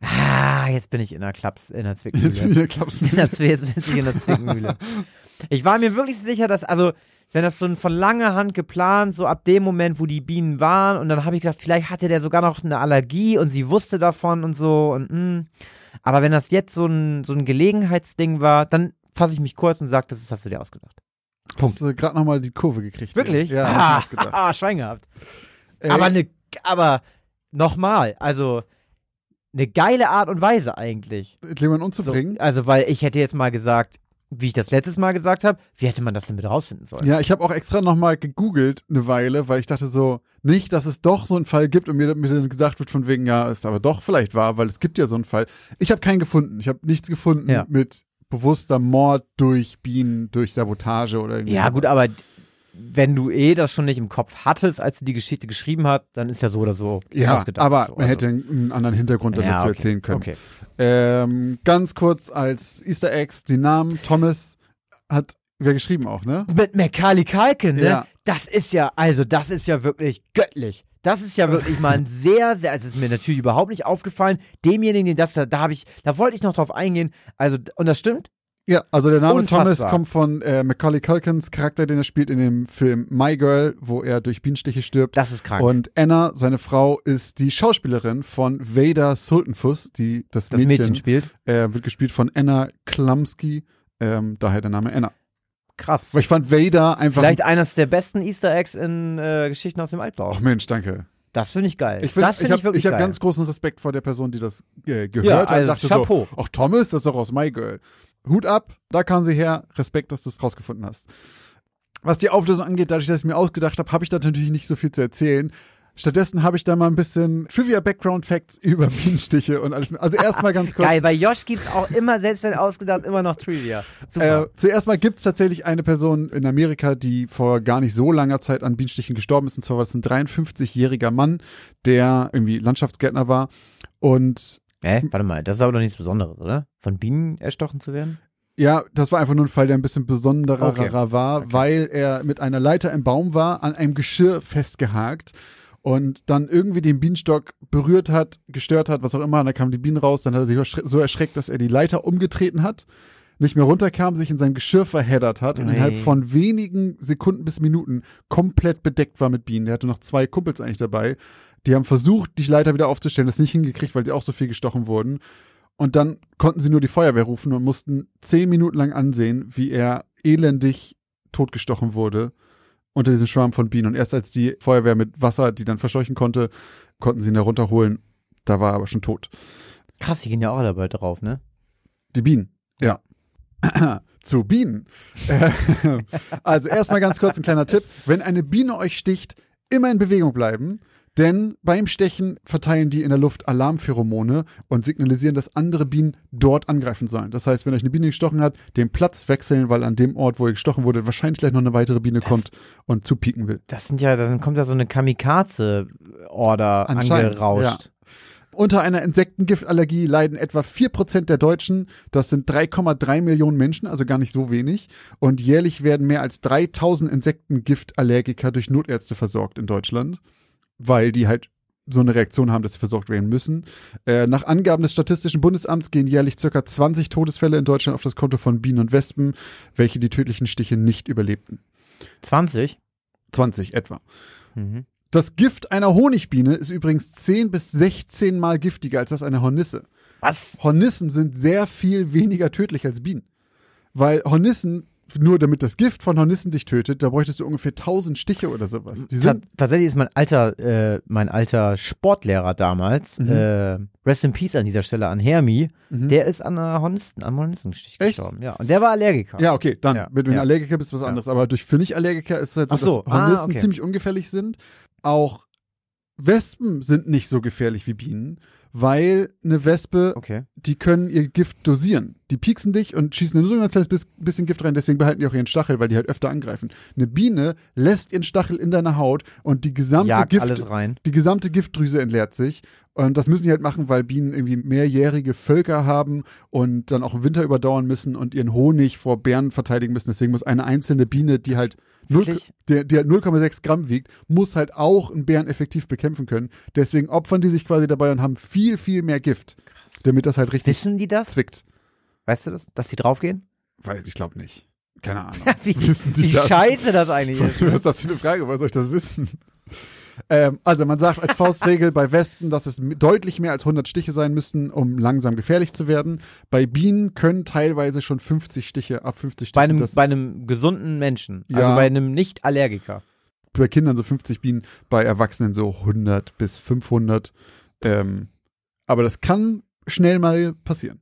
Ah, jetzt bin ich in der Klaps, in der Zwickmühle. Jetzt bin ich in der Klaps. In der, Zwe- jetzt bin ich in der Zwickmühle. Ich war mir wirklich sicher, dass, also, wenn das so ein von langer Hand geplant, so ab dem Moment, wo die Bienen waren, und dann habe ich gedacht, vielleicht hatte der sogar noch eine Allergie und sie wusste davon und so und mh. Aber wenn das jetzt so ein, so ein Gelegenheitsding war, dann fasse ich mich kurz und sage, das ist- hast du dir ausgedacht. Hast du gerade nochmal die Kurve gekriegt. Wirklich? Ja, ah, ich mir ausgedacht. ah, Schwein gehabt. Ey, Aber eine, aber nochmal, also eine geile Art und Weise eigentlich. jemanden So, umzubringen. also, weil ich hätte jetzt mal gesagt, wie ich das letztes Mal gesagt habe, wie hätte man das denn bitte rausfinden sollen? Ja, ich habe auch extra nochmal gegoogelt eine Weile, weil ich dachte so, nicht, dass es doch so einen Fall gibt und mir, mir dann gesagt wird von wegen, ja, ist aber doch vielleicht wahr, weil es gibt ja so einen Fall. Ich habe keinen gefunden. Ich habe nichts gefunden Ja. mit bewusster Mord durch Bienen, durch Sabotage oder irgendwie. Ja, gut, aber wenn du eh das schon nicht im Kopf hattest, als du die Geschichte geschrieben hast, dann ist ja so oder so Ja, ausgedacht. aber so, man also. hätte einen anderen Hintergrund Ja, dazu okay, erzählen können. Okay. Ähm, ganz kurz als Easter Eggs, die Namen Thomas hat wer geschrieben auch, ne? Mit Macaulay Culkin, ne? Ja. Das ist ja, also das ist ja wirklich göttlich. Das ist ja wirklich mal ein sehr, sehr, also es ist mir natürlich überhaupt nicht aufgefallen. Demjenigen, den das da, da habe ich, da wollte ich noch drauf eingehen. Also, und das stimmt? Ja, also der Name Unfassbar. Thomas kommt von äh, Macaulay Culkins Charakter, den er spielt in dem Film My Girl, wo er durch Bienenstiche stirbt. Das ist krank. Und Anna, seine Frau, ist die Schauspielerin von Vader Sultanfuss, die das, das Mädchen, spielt. äh, wird gespielt von Anna Klumsky, ähm, daher der Name Anna. Krass. Aber ich fand Vader einfach. Vielleicht eines der besten Easter Eggs in äh, Geschichten aus dem Altbau. Ach Mensch, danke. Das finde ich geil. Ich, find, das ich finde ich, habe wirklich ich hab geil. ganz großen Respekt vor der Person, die das äh, gehört Ja, hat also und dachte Chapeau. so, ach Thomas, das ist doch aus My Girl. Hut ab, da kam sie her. Respekt, dass du es rausgefunden hast. Was die Auflösung angeht, dadurch, dass ich mir ausgedacht habe, habe ich da natürlich nicht so viel zu erzählen. Stattdessen habe ich da mal ein bisschen Trivia Background Facts über Bienenstiche und alles. Also erstmal ganz kurz. Geil, bei Josh gibt es auch immer, selbst wenn ausgedacht, immer noch Trivia. Super. Äh, zuerst mal gibt es tatsächlich eine Person in Amerika, die vor gar nicht so langer Zeit an Bienenstichen gestorben ist. Und zwar war es ein 53-jähriger Mann, der irgendwie Landschaftsgärtner war. Und Hä? Warte mal, das ist aber doch nichts Besonderes, oder? Von Bienen erstochen zu werden? ja, das war einfach nur ein Fall, der ein bisschen besonderer Okay. war, Okay. weil er mit einer Leiter im Baum war, an einem Geschirr festgehakt und dann irgendwie den Bienenstock berührt hat, gestört hat, was auch immer. Und dann kamen die Bienen raus, dann hat er sich so erschreckt, dass er die Leiter umgetreten hat, nicht mehr runterkam, sich in sein Geschirr verheddert hat und innerhalb von wenigen Sekunden bis Minuten komplett bedeckt war mit Bienen. Er hatte noch zwei Kumpels eigentlich dabei. Die haben versucht, die Leiter wieder aufzustellen, das nicht hingekriegt, weil die auch so viel gestochen wurden. Und dann konnten sie nur die Feuerwehr rufen und mussten zehn Minuten lang ansehen, wie er elendig totgestochen wurde unter diesem Schwarm von Bienen. Und erst als die Feuerwehr mit Wasser die dann verscheuchen konnte, konnten sie ihn da runterholen. Da war er aber schon tot. Krass, die gehen ja auch alle bald drauf, ne? Die Bienen, ja. Zu Bienen. Äh, also erstmal ganz kurz ein kleiner Tipp. Wenn eine Biene euch sticht, immer in Bewegung bleiben. Denn beim Stechen verteilen die in der Luft Alarmpheromone und signalisieren, dass andere Bienen dort angreifen sollen. Das heißt, wenn euch eine Biene gestochen hat, den Platz wechseln, weil an dem Ort, wo ihr gestochen wurde, wahrscheinlich gleich noch eine weitere Biene Das- kommt und zupieken will. Das sind ja, dann kommt da so eine Kamikaze-Order angerauscht. Unter einer Insektengiftallergie leiden etwa 4% der Deutschen. Das sind 3,3 Millionen Menschen, also gar nicht so wenig. Und jährlich werden mehr als 3000 Insektengiftallergiker durch Notärzte versorgt in Deutschland, weil die halt so eine Reaktion haben, dass sie versorgt werden müssen. Äh, nach Angaben des Statistischen Bundesamts gehen jährlich circa 20 Todesfälle in Deutschland auf das Konto von Bienen und Wespen, welche die tödlichen Stiche nicht überlebten. 20? 20 etwa. Mhm. Das Gift einer Honigbiene ist übrigens 10 bis 16 mal giftiger als das einer Hornisse. Was? Hornissen sind sehr viel weniger tödlich als Bienen. Weil Hornissen, nur damit das Gift von Hornissen dich tötet, da bräuchtest du ungefähr 1000 Stiche oder sowas. Ta tatsächlich ist mein alter, äh, mein alter Sportlehrer damals, Mhm. äh, Rest in Peace an dieser Stelle an Hermi, Mhm. der ist an einer Hornisten, am Hornistenstich Echt? gestorben. Ja, und der war Allergiker. ja, okay, dann, Ja, wenn du ein ja. Allergiker bist, was Ja. anderes. Aber durch für Nicht-Allergiker ist es halt so, so, dass ah, Hornissen okay. ziemlich ungefährlich sind. Auch Wespen sind nicht so gefährlich wie Bienen, weil eine Wespe Okay. die können ihr Gift dosieren. Die pieksen dich und schießen nur so ein ganz kleines bis- bisschen Gift rein, deswegen behalten die auch ihren Stachel, weil die halt öfter angreifen. Eine Biene lässt ihren Stachel in deine Haut und die gesamte Jagt Gift, die gesamte Giftdrüse entleert sich. Und das müssen die halt machen, weil Bienen irgendwie mehrjährige Völker haben und dann auch im Winter überdauern müssen und ihren Honig vor Bären verteidigen müssen. Deswegen muss eine einzelne Biene, die halt, 0, Wirklich? die, die halt 0,6 Gramm wiegt, muss halt auch einen Bären effektiv bekämpfen können. Deswegen opfern die sich quasi dabei und haben viel, viel mehr Gift, damit das halt richtig Wissen die das? zwickt. Weißt du das? Dass die draufgehen? Weiß ich glaube nicht. Keine Ahnung. wie Wissen die wie das? scheiße das eigentlich ist. Was ist das für eine Frage? Woher soll ich das wissen? Ähm, also man sagt als Faustregel bei Wespen, dass es deutlich mehr als 100 Stiche sein müssten, um langsam gefährlich zu werden. Bei Bienen können teilweise schon 50 Stiche, ab 50 Stiche, Bei einem, bei einem gesunden Menschen. Also Ja. bei einem Nicht-Allergiker. bei Kindern so 50 Bienen, bei Erwachsenen so 100 bis 500. Ähm, aber das kann schnell mal passieren.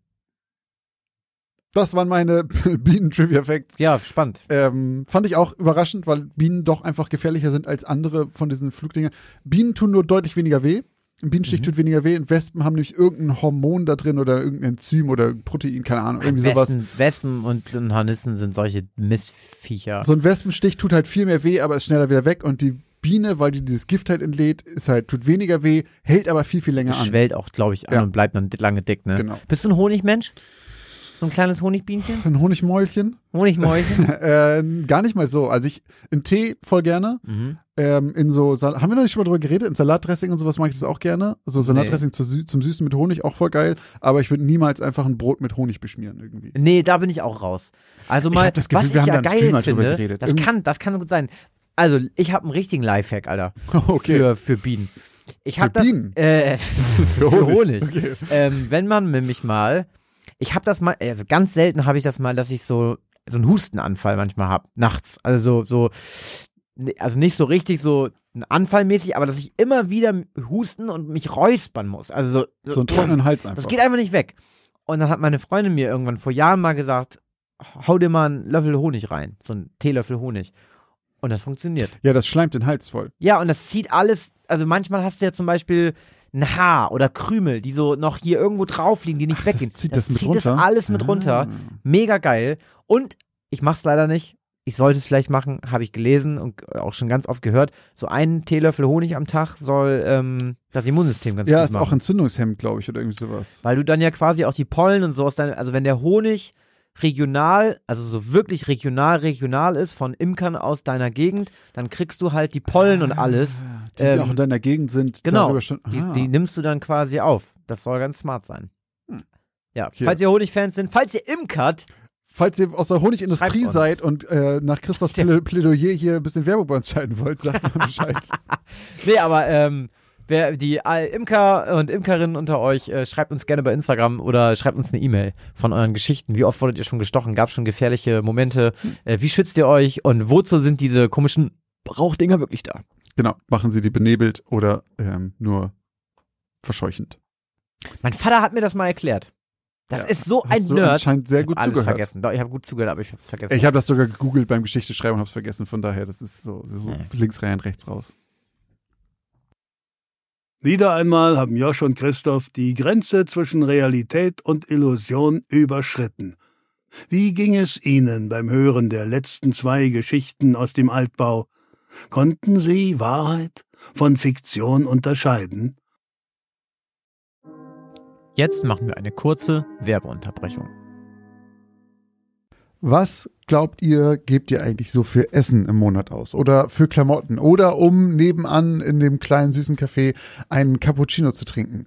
Das waren meine Bienen-Trivia-Facts. Ja, spannend. Ähm, fand ich auch überraschend, weil Bienen doch einfach gefährlicher sind als andere von diesen Flugdingern. Bienen tun nur deutlich weniger weh. Ein Bienenstich Mhm. tut weniger weh und Wespen haben nämlich irgendein Hormon da drin oder irgendein Enzym oder Protein, keine Ahnung, irgendwie sowas. Wespen, Wespen und, Hornissen sind solche Mistviecher. So ein Wespenstich tut halt viel mehr weh, aber ist schneller wieder weg und die Biene, weil die dieses Gift halt entlädt, ist halt, tut weniger weh, hält aber viel, viel länger an. schwellt auch, glaube ich, an Ja. und bleibt dann lange dick, ne? Genau. Bist du ein Honigmensch? So ein kleines Honigbienchen? Ein Honigmäulchen? Honigmäulchen? äh, gar nicht mal so. Also ich, in Tee voll gerne. mhm. Ähm, in so, Sal haben wir noch nicht schon mal drüber geredet? In Salatdressing und sowas mache ich das auch gerne. So Salatdressing zu Sü zum Süßen mit Honig, auch voll geil. Aber ich würde niemals einfach ein Brot mit Honig beschmieren irgendwie. Nee, da bin ich auch raus. Also mal, hab das Gefühl, was wir ich haben ja Stream geil mal drüber finde, geredet. das Irgend- kann, das kann gut sein. Also, ich habe einen richtigen Lifehack, Alter, Okay. für, für Bienen. Ich habe Für das, Bienen? Äh, für Honig. Okay. Ähm, wenn man nämlich mal, ich habe das mal, also ganz selten habe ich das mal, dass ich so, so einen Hustenanfall manchmal habe, nachts. Also so, so, also nicht so richtig so Anfallmäßig, aber dass ich immer wieder husten und mich räuspern muss. Also so, So einen trockenen Hals einfach. das geht einfach nicht weg. Und dann hat meine Freundin mir irgendwann vor Jahren mal gesagt, hau dir mal einen Löffel Honig rein, so einen Teelöffel Honig. Und das funktioniert. ja, das schleimt den Hals voll. Ja, und das zieht alles, also manchmal hast du ja zum Beispiel ein Haar oder Krümel, die so noch hier irgendwo drauf liegen, die nicht Ach, weggehen. das zieht das mit zieht runter? das alles mit runter. Ah. Mega geil. Und ich mach's leider nicht. Ich sollte es vielleicht machen, habe ich gelesen und auch schon ganz oft gehört. So ein Teelöffel Honig am Tag soll ähm, das Immunsystem ganz Ja, gut ist machen. auch entzündungshemmend, glaube ich, oder irgendwie sowas. Weil du dann ja quasi auch die Pollen und so aus deinem, also wenn der Honig regional, also so wirklich regional, regional ist von Imkern aus deiner Gegend, dann kriegst du halt die Pollen und alles. Ah, Die, die ähm, auch in deiner Gegend sind. Genau, schon, die, ah. die nimmst du dann quasi auf. Das soll ganz smart sein. Hm. Ja, Okay. falls ihr Honigfans sind, falls ihr imkert, Falls ihr aus der Honigindustrie seid und äh, nach Christophs Plä- Plädoyer hier ein bisschen Werbung bei uns schalten wollt, sagt mal Bescheid. nee, aber ähm, wer die äh, Imker und Imkerinnen unter euch, äh, schreibt uns gerne bei Instagram oder schreibt uns eine E-Mail von euren Geschichten. Wie oft wurdet ihr schon gestochen? Gab schon gefährliche Momente? Äh, wie schützt ihr euch? Und wozu sind diese komischen Rauchdinger wirklich da? genau, machen sie die benebelt oder ähm, nur verscheuchend. Mein Vater hat mir das mal erklärt. Das Ja, ist so ein du Nerd. anscheinend sehr Ich gut hab alles zugehört. vergessen. Doch, ich habe gut zugehört, aber ich habe es vergessen. Ich habe das sogar gegoogelt beim Geschichte schreiben und habe es vergessen. Von daher, das ist so, so Nee. links rein, rechts raus. Wieder einmal haben Josch und Christoph die Grenze zwischen Realität und Illusion überschritten. Wie ging es Ihnen beim Hören der letzten zwei Geschichten aus dem Altbau? Konnten Sie Wahrheit von Fiktion unterscheiden? Jetzt machen wir eine kurze Werbeunterbrechung. Was glaubt ihr, gebt ihr eigentlich so für Essen im Monat aus? Oder für Klamotten? Oder um nebenan in dem kleinen süßen Café einen Cappuccino zu trinken?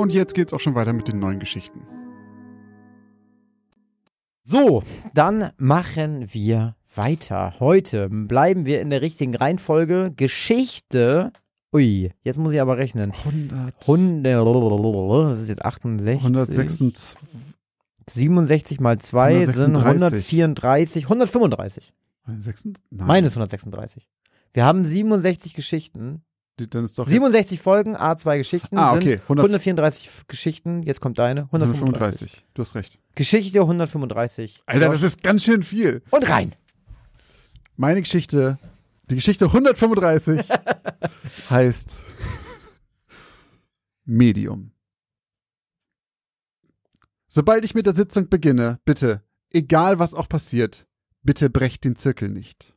Und jetzt geht's auch schon weiter mit den neuen Geschichten. So, dann machen wir weiter. Heute bleiben wir in der richtigen Reihenfolge. Geschichte. Ui, jetzt muss ich aber rechnen. 100, 100, das ist jetzt 68. 126. 67 mal 2 sind 136. 134, 135. 136? Nein. Meines 136. Wir haben 67 Geschichten. Dann ist doch 67 Folgen, A2 Geschichten. Ah, okay, 100 134 Geschichten. Jetzt kommt deine. 135. 135. Du hast recht. Geschichte 135. Alter, das ist ganz schön viel. Und rein. Meine Geschichte, die Geschichte 135, heißt Medium. Sobald ich mit der Sitzung beginne, bitte, egal was auch passiert, bitte brecht den Zirkel nicht.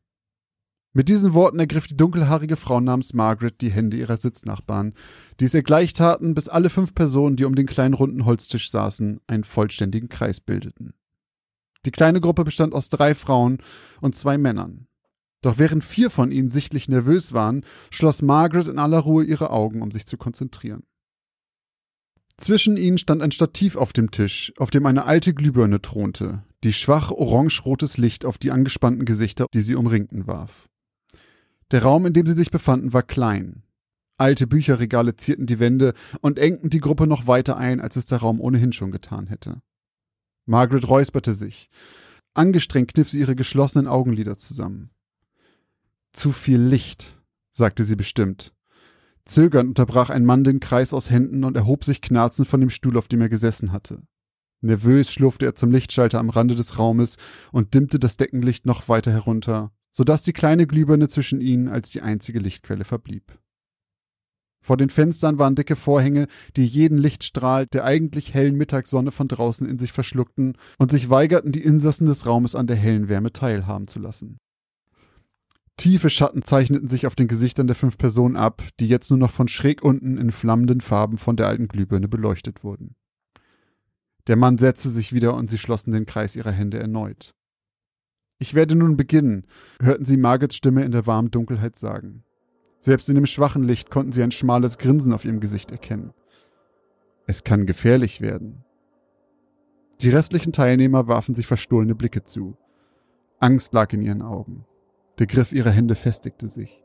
Mit diesen Worten ergriff die dunkelhaarige Frau namens Margaret die Hände ihrer Sitznachbarn, die es ihr gleich taten, bis alle fünf Personen, die um den kleinen runden Holztisch saßen, einen vollständigen Kreis bildeten. Die kleine Gruppe bestand aus drei Frauen und zwei Männern. Doch während vier von ihnen sichtlich nervös waren, schloss Margaret in aller Ruhe ihre Augen, um sich zu konzentrieren. Zwischen ihnen stand ein Stativ auf dem Tisch, auf dem eine alte Glühbirne thronte, die schwach orangerotes Licht auf die angespannten Gesichter, die sie umringten, warf. Der Raum, in dem sie sich befanden, war klein. Alte Bücherregale zierten die Wände und engten die Gruppe noch weiter ein, als es der Raum ohnehin schon getan hätte. Margaret räusperte sich. Angestrengt kniff sie ihre geschlossenen Augenlider zusammen. Zu viel Licht, sagte sie bestimmt. Zögernd unterbrach ein Mann den Kreis aus Händen und erhob sich knarzend von dem Stuhl, auf dem er gesessen hatte. Nervös schlurfte er zum Lichtschalter am Rande des Raumes und dimmte das Deckenlicht noch weiter herunter, so dass die kleine Glühbirne zwischen ihnen als die einzige Lichtquelle verblieb. Vor den Fenstern waren dicke Vorhänge, die jeden Lichtstrahl der eigentlich hellen Mittagssonne von draußen in sich verschluckten und sich weigerten, die Insassen des Raumes an der hellen Wärme teilhaben zu lassen. Tiefe Schatten zeichneten sich auf den Gesichtern der fünf Personen ab, die jetzt nur noch von schräg unten in flammenden Farben von der alten Glühbirne beleuchtet wurden. Der Mann setzte sich wieder und sie schlossen den Kreis ihrer Hände erneut. Ich werde nun beginnen, hörten sie Margits Stimme in der warmen Dunkelheit sagen. Selbst in dem schwachen Licht konnten sie ein schmales Grinsen auf ihrem Gesicht erkennen. Es kann gefährlich werden. Die restlichen Teilnehmer warfen sich verstohlene Blicke zu. Angst lag in ihren Augen. Der Griff ihrer Hände festigte sich.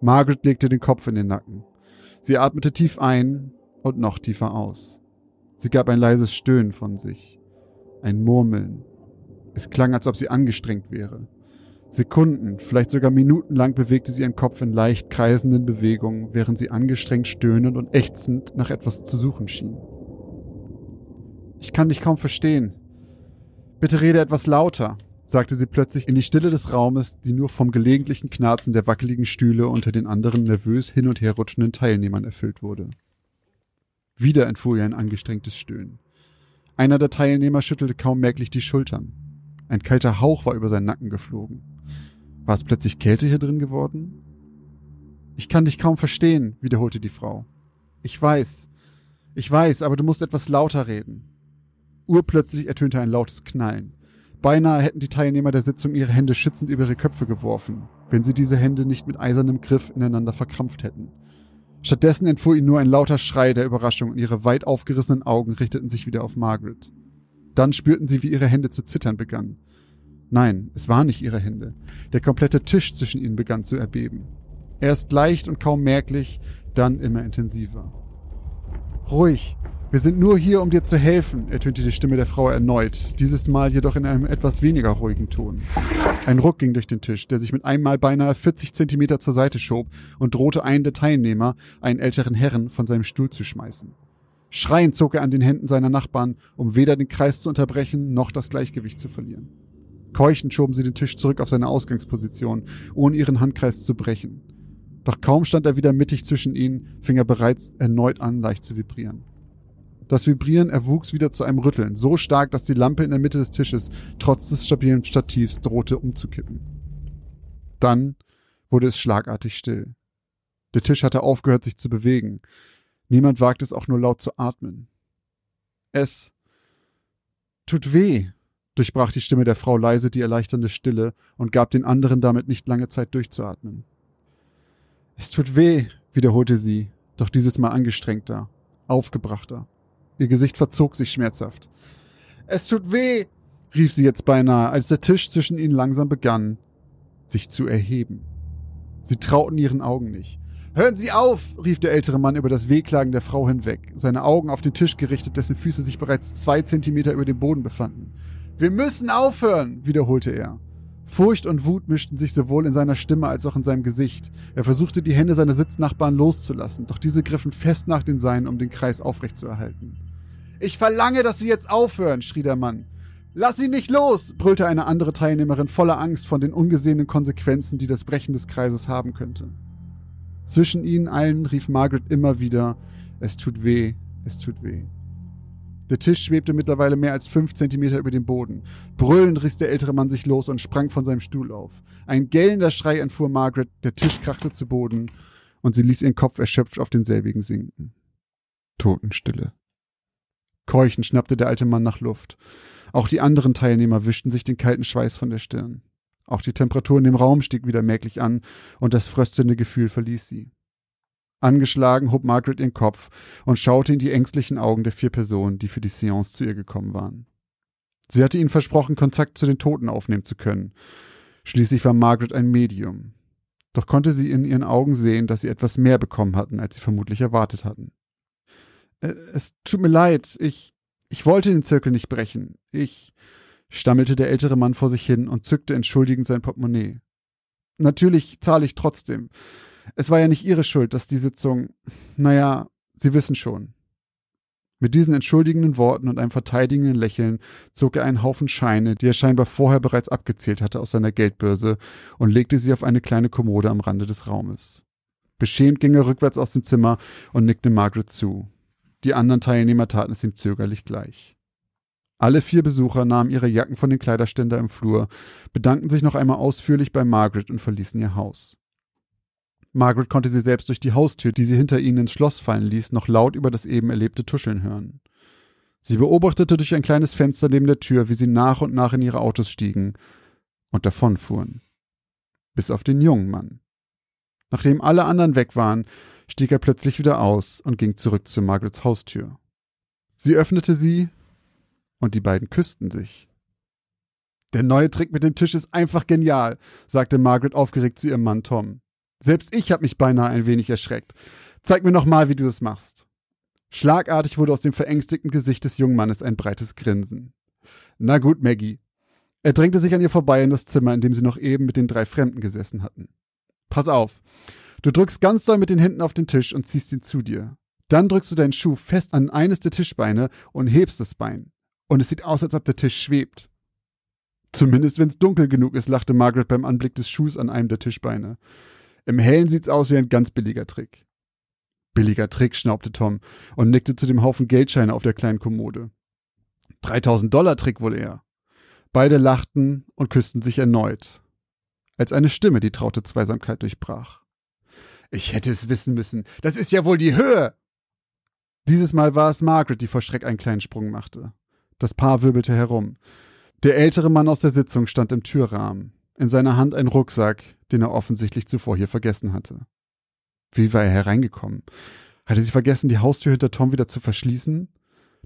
Margaret legte den Kopf in den Nacken. Sie atmete tief ein und noch tiefer aus. Sie gab ein leises Stöhnen von sich. Ein Murmeln. Es klang, als ob sie angestrengt wäre. Sekunden, vielleicht sogar Minuten lang bewegte sie ihren Kopf in leicht kreisenden Bewegungen, während sie angestrengt stöhnend und ächzend nach etwas zu suchen schien. Ich kann dich kaum verstehen. Bitte rede etwas lauter, sagte sie plötzlich in die Stille des Raumes, die nur vom gelegentlichen Knarzen der wackeligen Stühle unter den anderen nervös hin und her rutschenden Teilnehmern erfüllt wurde. Wieder entfuhr ihr ein angestrengtes Stöhnen. Einer der Teilnehmer schüttelte kaum merklich die Schultern. Ein kalter Hauch war über seinen Nacken geflogen. War es plötzlich Kälte hier drin geworden? Ich kann dich kaum verstehen, wiederholte die Frau. Ich weiß. Ich weiß, aber du musst etwas lauter reden. Urplötzlich ertönte ein lautes Knallen. Beinahe hätten die Teilnehmer der Sitzung ihre Hände schützend über ihre Köpfe geworfen, wenn sie diese Hände nicht mit eisernem Griff ineinander verkrampft hätten. Stattdessen entfuhr ihnen nur ein lauter Schrei der Überraschung und ihre weit aufgerissenen Augen richteten sich wieder auf Margaret. Dann spürten sie, wie ihre Hände zu zittern begannen. Nein, es waren nicht ihre Hände. Der komplette Tisch zwischen ihnen begann zu erbeben. Erst leicht und kaum merklich, dann immer intensiver. Ruhig, wir sind nur hier, um dir zu helfen, ertönte die Stimme der Frau erneut, dieses Mal jedoch in einem etwas weniger ruhigen Ton. Ein Ruck ging durch den Tisch, der sich mit einem Mal beinahe 40 Zentimeter zur Seite schob und drohte einen der Teilnehmer, einen älteren Herren, von seinem Stuhl zu schmeißen. Schreiend zog er an den Händen seiner Nachbarn, um weder den Kreis zu unterbrechen noch das Gleichgewicht zu verlieren. Keuchend schoben sie den Tisch zurück auf seine Ausgangsposition, ohne ihren Handkreis zu brechen. Doch kaum stand er wieder mittig zwischen ihnen, fing er bereits erneut an, leicht zu vibrieren. Das Vibrieren erwuchs wieder zu einem Rütteln, so stark, dass die Lampe in der Mitte des Tisches trotz des stabilen Stativs drohte umzukippen. Dann wurde es schlagartig still. Der Tisch hatte aufgehört, sich zu bewegen. Niemand wagte es auch nur laut zu atmen. Es tut weh, durchbrach die Stimme der Frau leise die erleichternde Stille und gab den anderen damit nicht lange Zeit durchzuatmen. Es tut weh, wiederholte sie, doch dieses Mal angestrengter, aufgebrachter. Ihr Gesicht verzog sich schmerzhaft. Es tut weh, rief sie jetzt beinahe, als der Tisch zwischen ihnen langsam begann, sich zu erheben. Sie trauten ihren Augen nicht. Hören Sie auf, rief der ältere Mann über das Wehklagen der Frau hinweg, seine Augen auf den Tisch gerichtet, dessen Füße sich bereits zwei Zentimeter über dem Boden befanden. Wir müssen aufhören, wiederholte er. Furcht und Wut mischten sich sowohl in seiner Stimme als auch in seinem Gesicht. Er versuchte, die Hände seiner Sitznachbarn loszulassen, doch diese griffen fest nach den Seinen, um den Kreis aufrechtzuerhalten. Ich verlange, dass Sie jetzt aufhören, schrie der Mann. Lass ihn nicht los, brüllte eine andere Teilnehmerin voller Angst von den ungesehenen Konsequenzen, die das Brechen des Kreises haben könnte. Zwischen ihnen allen rief Margaret immer wieder, es tut weh, es tut weh. Der Tisch schwebte mittlerweile mehr als fünf Zentimeter über dem Boden. Brüllend riss der ältere Mann sich los und sprang von seinem Stuhl auf. Ein gellender Schrei entfuhr Margaret, der Tisch krachte zu Boden und sie ließ ihren Kopf erschöpft auf denselbigen sinken. Totenstille. Keuchend schnappte der alte Mann nach Luft. Auch die anderen Teilnehmer wischten sich den kalten Schweiß von der Stirn. Auch die Temperatur in dem Raum stieg wieder merklich an und das fröstelnde Gefühl verließ sie. Angeschlagen hob Margaret ihren Kopf und schaute in die ängstlichen Augen der vier Personen, die für die Seance zu ihr gekommen waren. Sie hatte ihnen versprochen, Kontakt zu den Toten aufnehmen zu können. Schließlich war Margaret ein Medium. Doch konnte sie in ihren Augen sehen, dass sie etwas mehr bekommen hatten, als sie vermutlich erwartet hatten. Äh, es tut mir leid, ich, ich wollte den Zirkel nicht brechen. Ich, stammelte der ältere Mann vor sich hin und zückte entschuldigend sein Portemonnaie. Natürlich zahle ich trotzdem. Es war ja nicht Ihre Schuld, dass die Sitzung, naja, Sie wissen schon. Mit diesen entschuldigenden Worten und einem verteidigenden Lächeln zog er einen Haufen Scheine, die er scheinbar vorher bereits abgezählt hatte, aus seiner Geldbörse und legte sie auf eine kleine Kommode am Rande des Raumes. Beschämt ging er rückwärts aus dem Zimmer und nickte Margaret zu. Die anderen Teilnehmer taten es ihm zögerlich gleich. Alle vier Besucher nahmen ihre Jacken von den Kleiderständer im Flur, bedankten sich noch einmal ausführlich bei Margaret und verließen ihr Haus. Margaret konnte sie selbst durch die Haustür, die sie hinter ihnen ins Schloss fallen ließ, noch laut über das eben erlebte Tuscheln hören. Sie beobachtete durch ein kleines Fenster neben der Tür, wie sie nach und nach in ihre Autos stiegen und davonfuhren. Bis auf den jungen Mann. Nachdem alle anderen weg waren, stieg er plötzlich wieder aus und ging zurück zu Margarets Haustür. Sie öffnete sie und die beiden küssten sich. Der neue Trick mit dem Tisch ist einfach genial, sagte Margaret aufgeregt zu ihrem Mann Tom. Selbst ich habe mich beinahe ein wenig erschreckt. Zeig mir noch mal, wie du es machst. Schlagartig wurde aus dem verängstigten Gesicht des jungen Mannes ein breites Grinsen. Na gut, Maggie. Er drängte sich an ihr vorbei in das Zimmer, in dem sie noch eben mit den drei Fremden gesessen hatten. Pass auf. Du drückst ganz doll mit den Händen auf den Tisch und ziehst ihn zu dir. Dann drückst du deinen Schuh fest an eines der Tischbeine und hebst das Bein. Und es sieht aus, als ob der Tisch schwebt. Zumindest wenn es dunkel genug ist, lachte Margaret beim Anblick des Schuhs an einem der Tischbeine. Im Hellen sieht's aus wie ein ganz billiger Trick. Billiger Trick, schnaubte Tom und nickte zu dem Haufen Geldscheine auf der kleinen Kommode. 3000 Dollar Trick wohl eher. Beide lachten und küssten sich erneut, als eine Stimme die traute Zweisamkeit durchbrach. Ich hätte es wissen müssen. Das ist ja wohl die Höhe. Dieses Mal war es Margaret, die vor Schreck einen kleinen Sprung machte. Das Paar wirbelte herum. Der ältere Mann aus der Sitzung stand im Türrahmen, in seiner Hand ein Rucksack, den er offensichtlich zuvor hier vergessen hatte. Wie war er hereingekommen? Hatte sie vergessen, die Haustür hinter Tom wieder zu verschließen?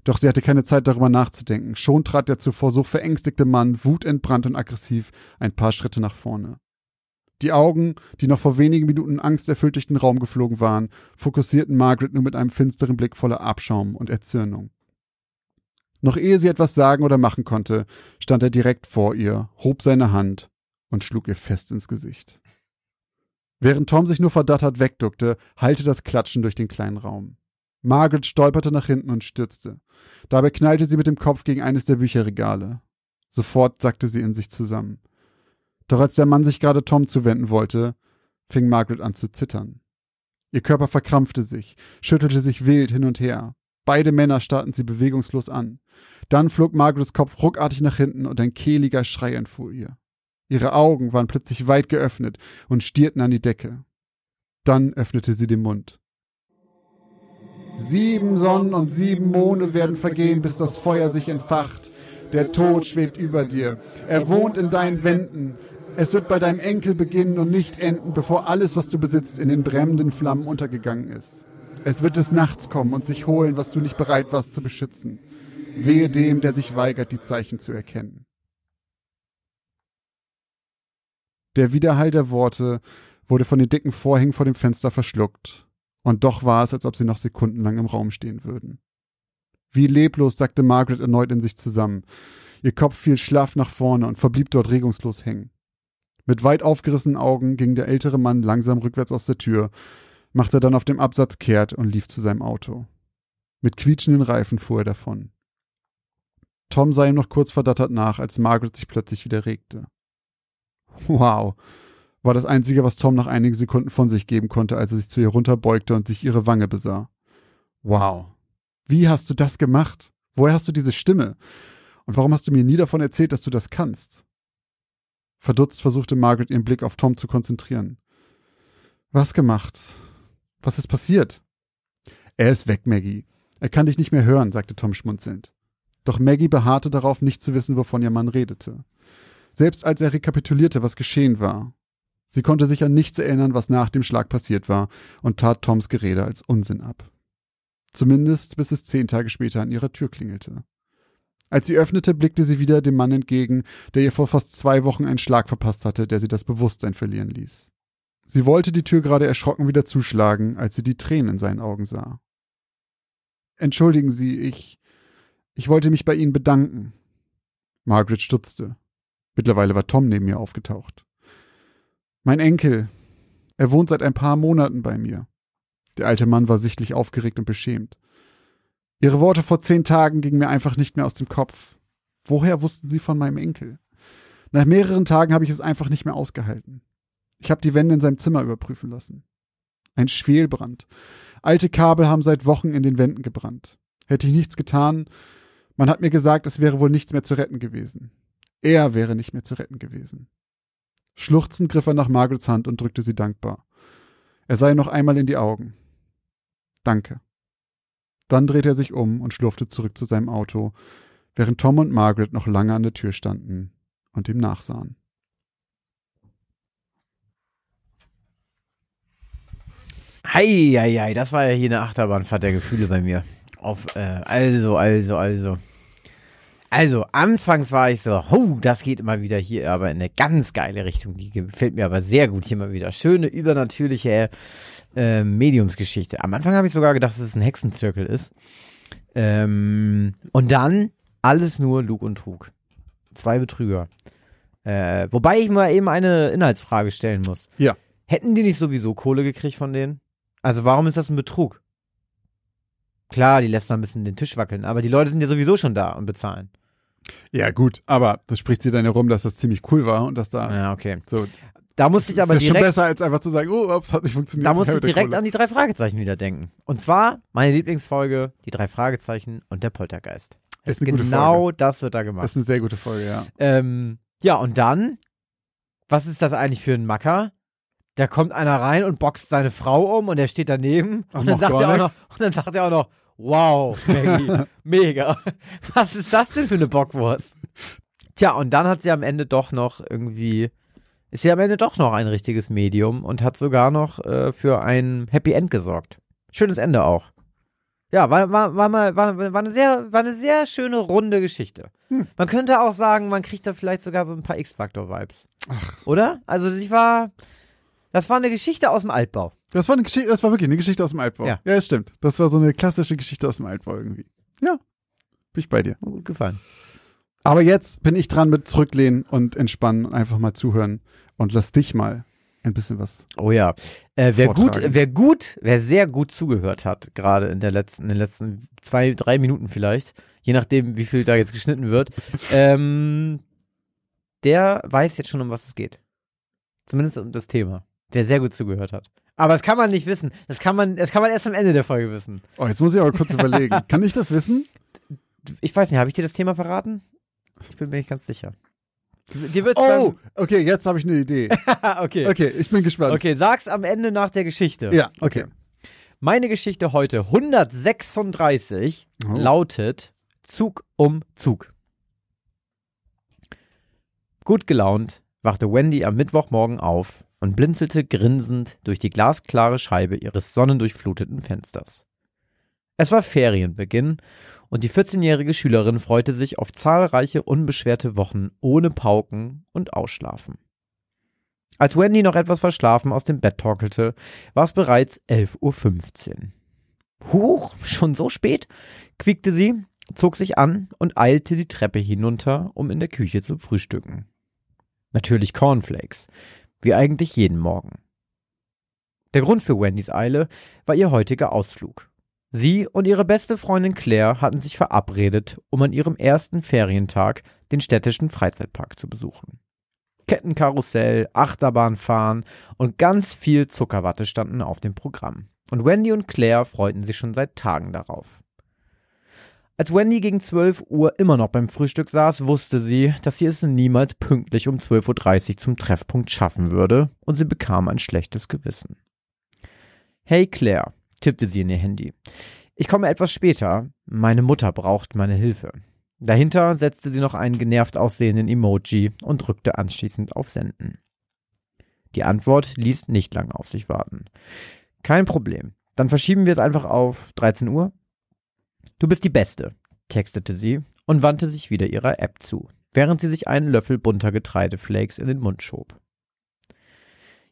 Doch sie hatte keine Zeit darüber nachzudenken. Schon trat der zuvor so verängstigte Mann, wutentbrannt und aggressiv, ein paar Schritte nach vorne. Die Augen, die noch vor wenigen Minuten angsterfüllt durch den Raum geflogen waren, fokussierten Margaret nur mit einem finsteren Blick voller Abschaum und Erzürnung. Noch ehe sie etwas sagen oder machen konnte, stand er direkt vor ihr, hob seine Hand und schlug ihr fest ins Gesicht. Während Tom sich nur verdattert wegduckte, hallte das Klatschen durch den kleinen Raum. Margaret stolperte nach hinten und stürzte. Dabei knallte sie mit dem Kopf gegen eines der Bücherregale. Sofort sackte sie in sich zusammen. Doch als der Mann sich gerade Tom zuwenden wollte, fing Margaret an zu zittern. Ihr Körper verkrampfte sich, schüttelte sich wild hin und her. Beide Männer starrten sie bewegungslos an. Dann flog Margarets Kopf ruckartig nach hinten und ein kehliger Schrei entfuhr ihr. Ihre Augen waren plötzlich weit geöffnet und stierten an die Decke. Dann öffnete sie den Mund. Sieben Sonnen und sieben Monde werden vergehen, bis das Feuer sich entfacht. Der Tod schwebt über dir. Er wohnt in deinen Wänden. Es wird bei deinem Enkel beginnen und nicht enden, bevor alles, was du besitzt, in den brennenden Flammen untergegangen ist. Es wird des Nachts kommen und sich holen, was du nicht bereit warst zu beschützen. Wehe dem, der sich weigert, die Zeichen zu erkennen. Der Widerhall der Worte wurde von den dicken Vorhängen vor dem Fenster verschluckt, und doch war es, als ob sie noch sekundenlang im Raum stehen würden. Wie leblos sackte Margaret erneut in sich zusammen. Ihr Kopf fiel schlaff nach vorne und verblieb dort regungslos hängen. Mit weit aufgerissenen Augen ging der ältere Mann langsam rückwärts aus der Tür, machte dann auf dem Absatz kehrt und lief zu seinem Auto. Mit quietschenden Reifen fuhr er davon. Tom sah ihm noch kurz verdattert nach, als Margaret sich plötzlich wieder regte. Wow, war das Einzige, was Tom nach einigen Sekunden von sich geben konnte, als er sich zu ihr runterbeugte und sich ihre Wange besah. Wow. Wie hast du das gemacht? Woher hast du diese Stimme? Und warum hast du mir nie davon erzählt, dass du das kannst? Verdutzt versuchte Margaret ihren Blick auf Tom zu konzentrieren. Was gemacht? Was ist passiert? Er ist weg, Maggie. Er kann dich nicht mehr hören, sagte Tom schmunzelnd. Doch Maggie beharrte darauf, nicht zu wissen, wovon ihr Mann redete. Selbst als er rekapitulierte, was geschehen war. Sie konnte sich an nichts erinnern, was nach dem Schlag passiert war, und tat Toms Gerede als Unsinn ab. Zumindest bis es zehn Tage später an ihrer Tür klingelte. Als sie öffnete, blickte sie wieder dem Mann entgegen, der ihr vor fast zwei Wochen einen Schlag verpasst hatte, der sie das Bewusstsein verlieren ließ. Sie wollte die Tür gerade erschrocken wieder zuschlagen, als sie die Tränen in seinen Augen sah. Entschuldigen Sie, ich. Ich wollte mich bei Ihnen bedanken. Margaret stutzte. Mittlerweile war Tom neben mir aufgetaucht. Mein Enkel. Er wohnt seit ein paar Monaten bei mir. Der alte Mann war sichtlich aufgeregt und beschämt. Ihre Worte vor zehn Tagen gingen mir einfach nicht mehr aus dem Kopf. Woher wussten Sie von meinem Enkel? Nach mehreren Tagen habe ich es einfach nicht mehr ausgehalten. Ich habe die Wände in seinem Zimmer überprüfen lassen. Ein Schwelbrand. Alte Kabel haben seit Wochen in den Wänden gebrannt. Hätte ich nichts getan, man hat mir gesagt, es wäre wohl nichts mehr zu retten gewesen. Er wäre nicht mehr zu retten gewesen. Schluchzend griff er nach Margarets Hand und drückte sie dankbar. Er sah ihr noch einmal in die Augen. Danke. Dann drehte er sich um und schlurfte zurück zu seinem Auto, während Tom und Margaret noch lange an der Tür standen und ihm nachsahen. Heieiei, das war ja hier eine Achterbahnfahrt der Gefühle bei mir. Auf, äh, also, also, also. Also, anfangs war ich so, oh, das geht immer wieder hier, aber in eine ganz geile Richtung. Die gefällt mir aber sehr gut hier mal wieder. Schöne, übernatürliche äh, Mediumsgeschichte. Am Anfang habe ich sogar gedacht, dass es ein Hexenzirkel ist. Ähm, und dann alles nur Lug und Trug. Zwei Betrüger. Äh, wobei ich mal eben eine Inhaltsfrage stellen muss. Ja. Hätten die nicht sowieso Kohle gekriegt von denen? Also warum ist das ein Betrug? Klar, die lässt da ein bisschen den Tisch wackeln, aber die Leute sind ja sowieso schon da und bezahlen. Ja, gut, aber das spricht sie dann herum, dass das ziemlich cool war und dass da Ja, okay. so. Da musste ich aber ist ja schon direkt, besser, als einfach zu sagen, oh, ups, hat nicht funktioniert. da musste ich direkt an die drei Fragezeichen wieder denken. Und zwar meine Lieblingsfolge, die drei Fragezeichen und der Poltergeist. Ist eine gute genau das wird da Das gemacht. ist eine sehr gute Folge, ja. Ähm, ja, und dann, was ist das eigentlich für ein Macker? Da kommt einer rein und boxt seine Frau um und er steht daneben Ach, und dann sagt er auch noch, und dann sagt er auch noch, wow, Maggie, mega. Was ist das denn für eine Bockwurst? Tja, und dann hat sie am Ende doch noch irgendwie, ist sie am Ende doch noch ein richtiges Medium und hat sogar noch äh, für ein Happy End gesorgt. Schönes Ende auch. Ja, war, war, war, mal, war, war, eine sehr, war eine sehr schöne runde Geschichte. Hm. Man könnte auch sagen, man kriegt da vielleicht sogar so ein paar X-Factor-Vibes. Oder? Also sie war, das war eine Geschichte aus dem Altbau. Das war eine Geschichte, das war wirklich eine Geschichte aus dem Altbau. Ja. ja, das stimmt. Das war so eine klassische Geschichte aus dem Altbau irgendwie. Ja. Bin ich bei dir. Gut gefallen. Aber jetzt bin ich dran mit zurücklehnen und entspannen, einfach mal zuhören und lass dich mal ein bisschen was. Oh ja. Äh, wer gut, wer gut, wer sehr gut zugehört hat, gerade in der letzten, in den letzten zwei, drei Minuten vielleicht, je nachdem, wie viel da jetzt geschnitten wird, ähm, der weiß jetzt schon, um was es geht. Zumindest um das Thema. Wer sehr gut zugehört hat. Aber das kann man nicht wissen. Das kann man, das kann man erst am Ende der Folge wissen. Oh, jetzt muss ich aber kurz überlegen. Kann ich das wissen? Ich weiß nicht, habe ich dir das Thema verraten? Ich bin mir nicht ganz sicher. Dir wird's Oh, okay, jetzt habe ich eine Idee. okay. Okay, ich bin gespannt. Okay, sag's am Ende nach der Geschichte. Ja, okay. Meine Geschichte heute 136 Oh. lautet Zug um Zug. Gut gelaunt wachte Wendy am Mittwochmorgen auf und blinzelte grinsend durch die glasklare Scheibe ihres sonnendurchfluteten Fensters. Es war Ferienbeginn und die 14-jährige Schülerin freute sich auf zahlreiche unbeschwerte Wochen ohne Pauken und Ausschlafen. Als Wendy noch etwas verschlafen aus dem Bett torkelte, war es bereits 11.15 Uhr. Huch, schon so spät? quiekte sie, zog sich an und eilte die Treppe hinunter, um in der Küche zu frühstücken. Natürlich Cornflakes, wie eigentlich jeden Morgen. Der Grund für Wendys Eile war ihr heutiger Ausflug. Sie und ihre beste Freundin Claire hatten sich verabredet, um an ihrem ersten Ferientag den städtischen Freizeitpark zu besuchen. Kettenkarussell, Achterbahnfahren und ganz viel Zuckerwatte standen auf dem Programm. Und Wendy und Claire freuten sich schon seit Tagen darauf. Als Wendy gegen 12 Uhr immer noch beim Frühstück saß, wusste sie, dass sie es niemals pünktlich um 12.30 Uhr zum Treffpunkt schaffen würde, und sie bekam ein schlechtes Gewissen. Hey Claire, tippte sie in ihr Handy. Ich komme etwas später. Meine Mutter braucht meine Hilfe. Dahinter setzte sie noch einen genervt aussehenden Emoji und drückte anschließend auf Senden. Die Antwort ließ nicht lange auf sich warten. Kein Problem. Dann verschieben wir es einfach auf 13 Uhr. Du bist die Beste, textete sie und wandte sich wieder ihrer App zu, während sie sich einen Löffel bunter Getreideflakes in den Mund schob.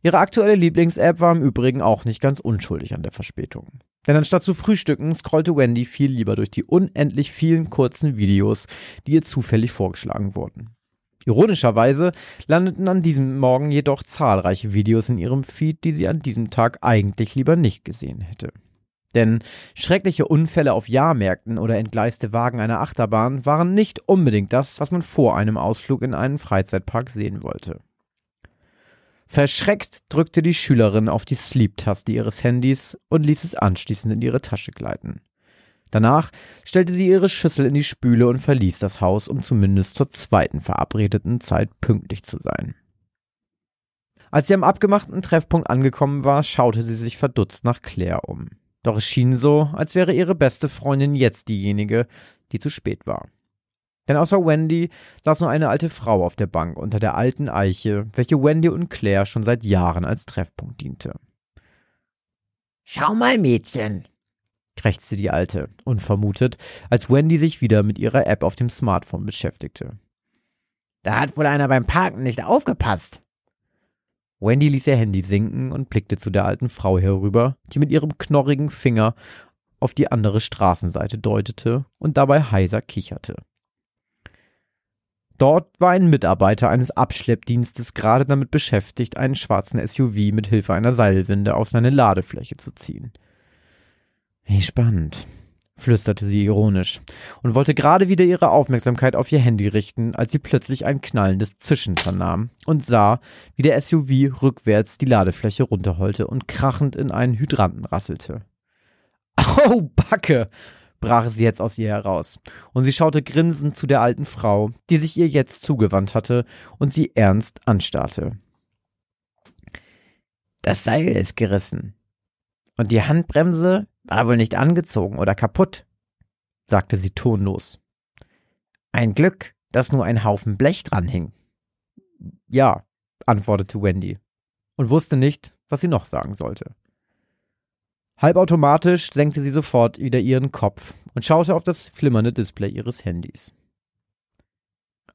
Ihre aktuelle Lieblings-App war im Übrigen auch nicht ganz unschuldig an der Verspätung. Denn anstatt zu frühstücken, scrollte Wendy viel lieber durch die unendlich vielen kurzen Videos, die ihr zufällig vorgeschlagen wurden. Ironischerweise landeten an diesem Morgen jedoch zahlreiche Videos in ihrem Feed, die sie an diesem Tag eigentlich lieber nicht gesehen hätte. Denn schreckliche Unfälle auf Jahrmärkten oder entgleiste Wagen einer Achterbahn waren nicht unbedingt das, was man vor einem Ausflug in einen Freizeitpark sehen wollte. Verschreckt drückte die Schülerin auf die Sleep-Taste ihres Handys und ließ es anschließend in ihre Tasche gleiten. Danach stellte sie ihre Schüssel in die Spüle und verließ das Haus, um zumindest zur zweiten verabredeten Zeit pünktlich zu sein. Als sie am abgemachten Treffpunkt angekommen war, schaute sie sich verdutzt nach Claire um. Doch es schien so, als wäre ihre beste Freundin jetzt diejenige, die zu spät war. Denn außer Wendy saß nur eine alte Frau auf der Bank unter der alten Eiche, welche Wendy und Claire schon seit Jahren als Treffpunkt diente. Schau mal, Mädchen. krächzte die Alte, unvermutet, als Wendy sich wieder mit ihrer App auf dem Smartphone beschäftigte. Da hat wohl einer beim Parken nicht aufgepasst. Wendy ließ ihr Handy sinken und blickte zu der alten Frau herüber, die mit ihrem knorrigen Finger auf die andere Straßenseite deutete und dabei heiser kicherte. Dort war ein Mitarbeiter eines Abschleppdienstes gerade damit beschäftigt, einen schwarzen SUV mit Hilfe einer Seilwinde auf seine Ladefläche zu ziehen. Wie spannend. Flüsterte sie ironisch und wollte gerade wieder ihre Aufmerksamkeit auf ihr Handy richten, als sie plötzlich ein knallendes Zischen vernahm und sah, wie der SUV rückwärts die Ladefläche runterholte und krachend in einen Hydranten rasselte. Au, Backe! brach sie jetzt aus ihr heraus, und sie schaute grinsend zu der alten Frau, die sich ihr jetzt zugewandt hatte und sie ernst anstarrte. Das Seil ist gerissen. Und die Handbremse war wohl nicht angezogen oder kaputt, sagte sie tonlos. Ein Glück, dass nur ein Haufen Blech dran hing. Ja, antwortete Wendy und wusste nicht, was sie noch sagen sollte. Halbautomatisch senkte sie sofort wieder ihren Kopf und schaute auf das flimmernde Display ihres Handys.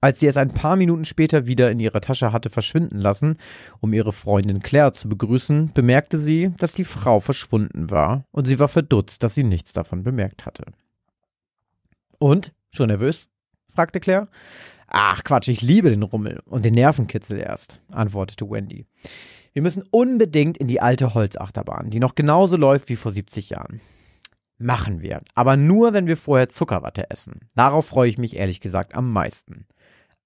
Als sie es ein paar Minuten später wieder in ihrer Tasche hatte verschwinden lassen, um ihre Freundin Claire zu begrüßen, bemerkte sie, dass die Frau verschwunden war, und sie war verdutzt, dass sie nichts davon bemerkt hatte. Und? Schon nervös? fragte Claire. Ach Quatsch, ich liebe den Rummel und den Nervenkitzel erst, antwortete Wendy. Wir müssen unbedingt in die alte Holzachterbahn, die noch genauso läuft wie vor 70 Jahren. Machen wir, aber nur, wenn wir vorher Zuckerwatte essen. Darauf freue ich mich ehrlich gesagt am meisten.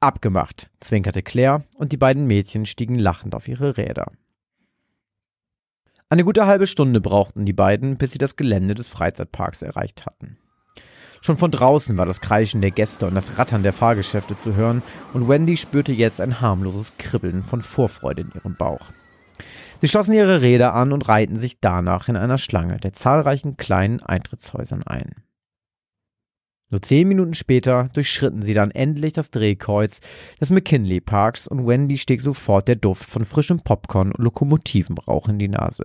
Abgemacht, zwinkerte Claire, und die beiden Mädchen stiegen lachend auf ihre Räder. Eine gute halbe Stunde brauchten die beiden, bis sie das Gelände des Freizeitparks erreicht hatten. Schon von draußen war das Kreischen der Gäste und das Rattern der Fahrgeschäfte zu hören, und Wendy spürte jetzt ein harmloses Kribbeln von Vorfreude in ihrem Bauch. Sie schlossen ihre Räder an und reihten sich danach in einer Schlange der zahlreichen kleinen Eintrittshäusern ein. Nur zehn Minuten später durchschritten sie dann endlich das Drehkreuz des McKinley Parks und Wendy stieg sofort der Duft von frischem Popcorn und Lokomotivenrauch in die Nase.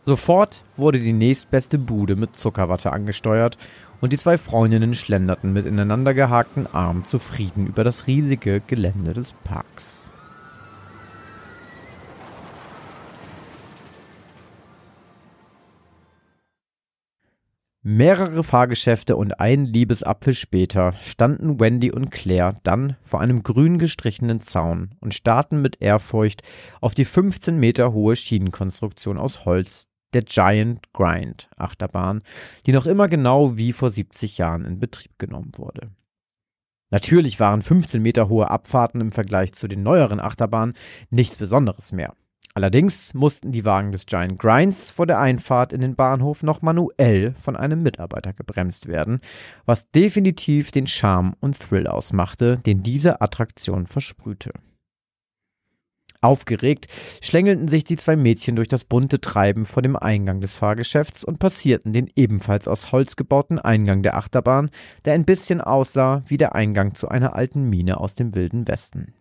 Sofort wurde die nächstbeste Bude mit Zuckerwatte angesteuert und die zwei Freundinnen schlenderten mit ineinander gehakten Armen zufrieden über das riesige Gelände des Parks. Mehrere Fahrgeschäfte und ein Liebesapfel später standen Wendy und Claire dann vor einem grün gestrichenen Zaun und starrten mit Ehrfurcht auf die 15 Meter hohe Schienenkonstruktion aus Holz der Giant Grind Achterbahn, die noch immer genau wie vor 70 Jahren in Betrieb genommen wurde. Natürlich waren 15 Meter hohe Abfahrten im Vergleich zu den neueren Achterbahnen nichts Besonderes mehr. Allerdings mussten die Wagen des Giant Grinds vor der Einfahrt in den Bahnhof noch manuell von einem Mitarbeiter gebremst werden, was definitiv den Charme und Thrill ausmachte, den diese Attraktion versprühte. Aufgeregt schlängelten sich die zwei Mädchen durch das bunte Treiben vor dem Eingang des Fahrgeschäfts und passierten den ebenfalls aus Holz gebauten Eingang der Achterbahn, der ein bisschen aussah wie der Eingang zu einer alten Mine aus dem wilden Westen.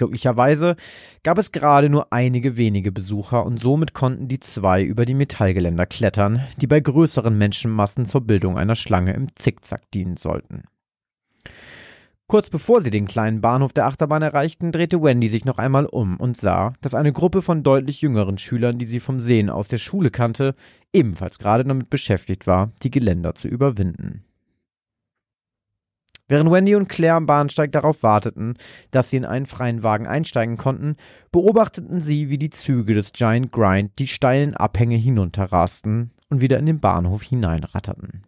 Glücklicherweise gab es gerade nur einige wenige Besucher und somit konnten die zwei über die Metallgeländer klettern, die bei größeren Menschenmassen zur Bildung einer Schlange im Zickzack dienen sollten. Kurz bevor sie den kleinen Bahnhof der Achterbahn erreichten, drehte Wendy sich noch einmal um und sah, dass eine Gruppe von deutlich jüngeren Schülern, die sie vom Sehen aus der Schule kannte, ebenfalls gerade damit beschäftigt war, die Geländer zu überwinden. Während Wendy und Claire am Bahnsteig darauf warteten, dass sie in einen freien Wagen einsteigen konnten, beobachteten sie, wie die Züge des Giant Grind die steilen Abhänge hinunterrasten und wieder in den Bahnhof hineinratterten.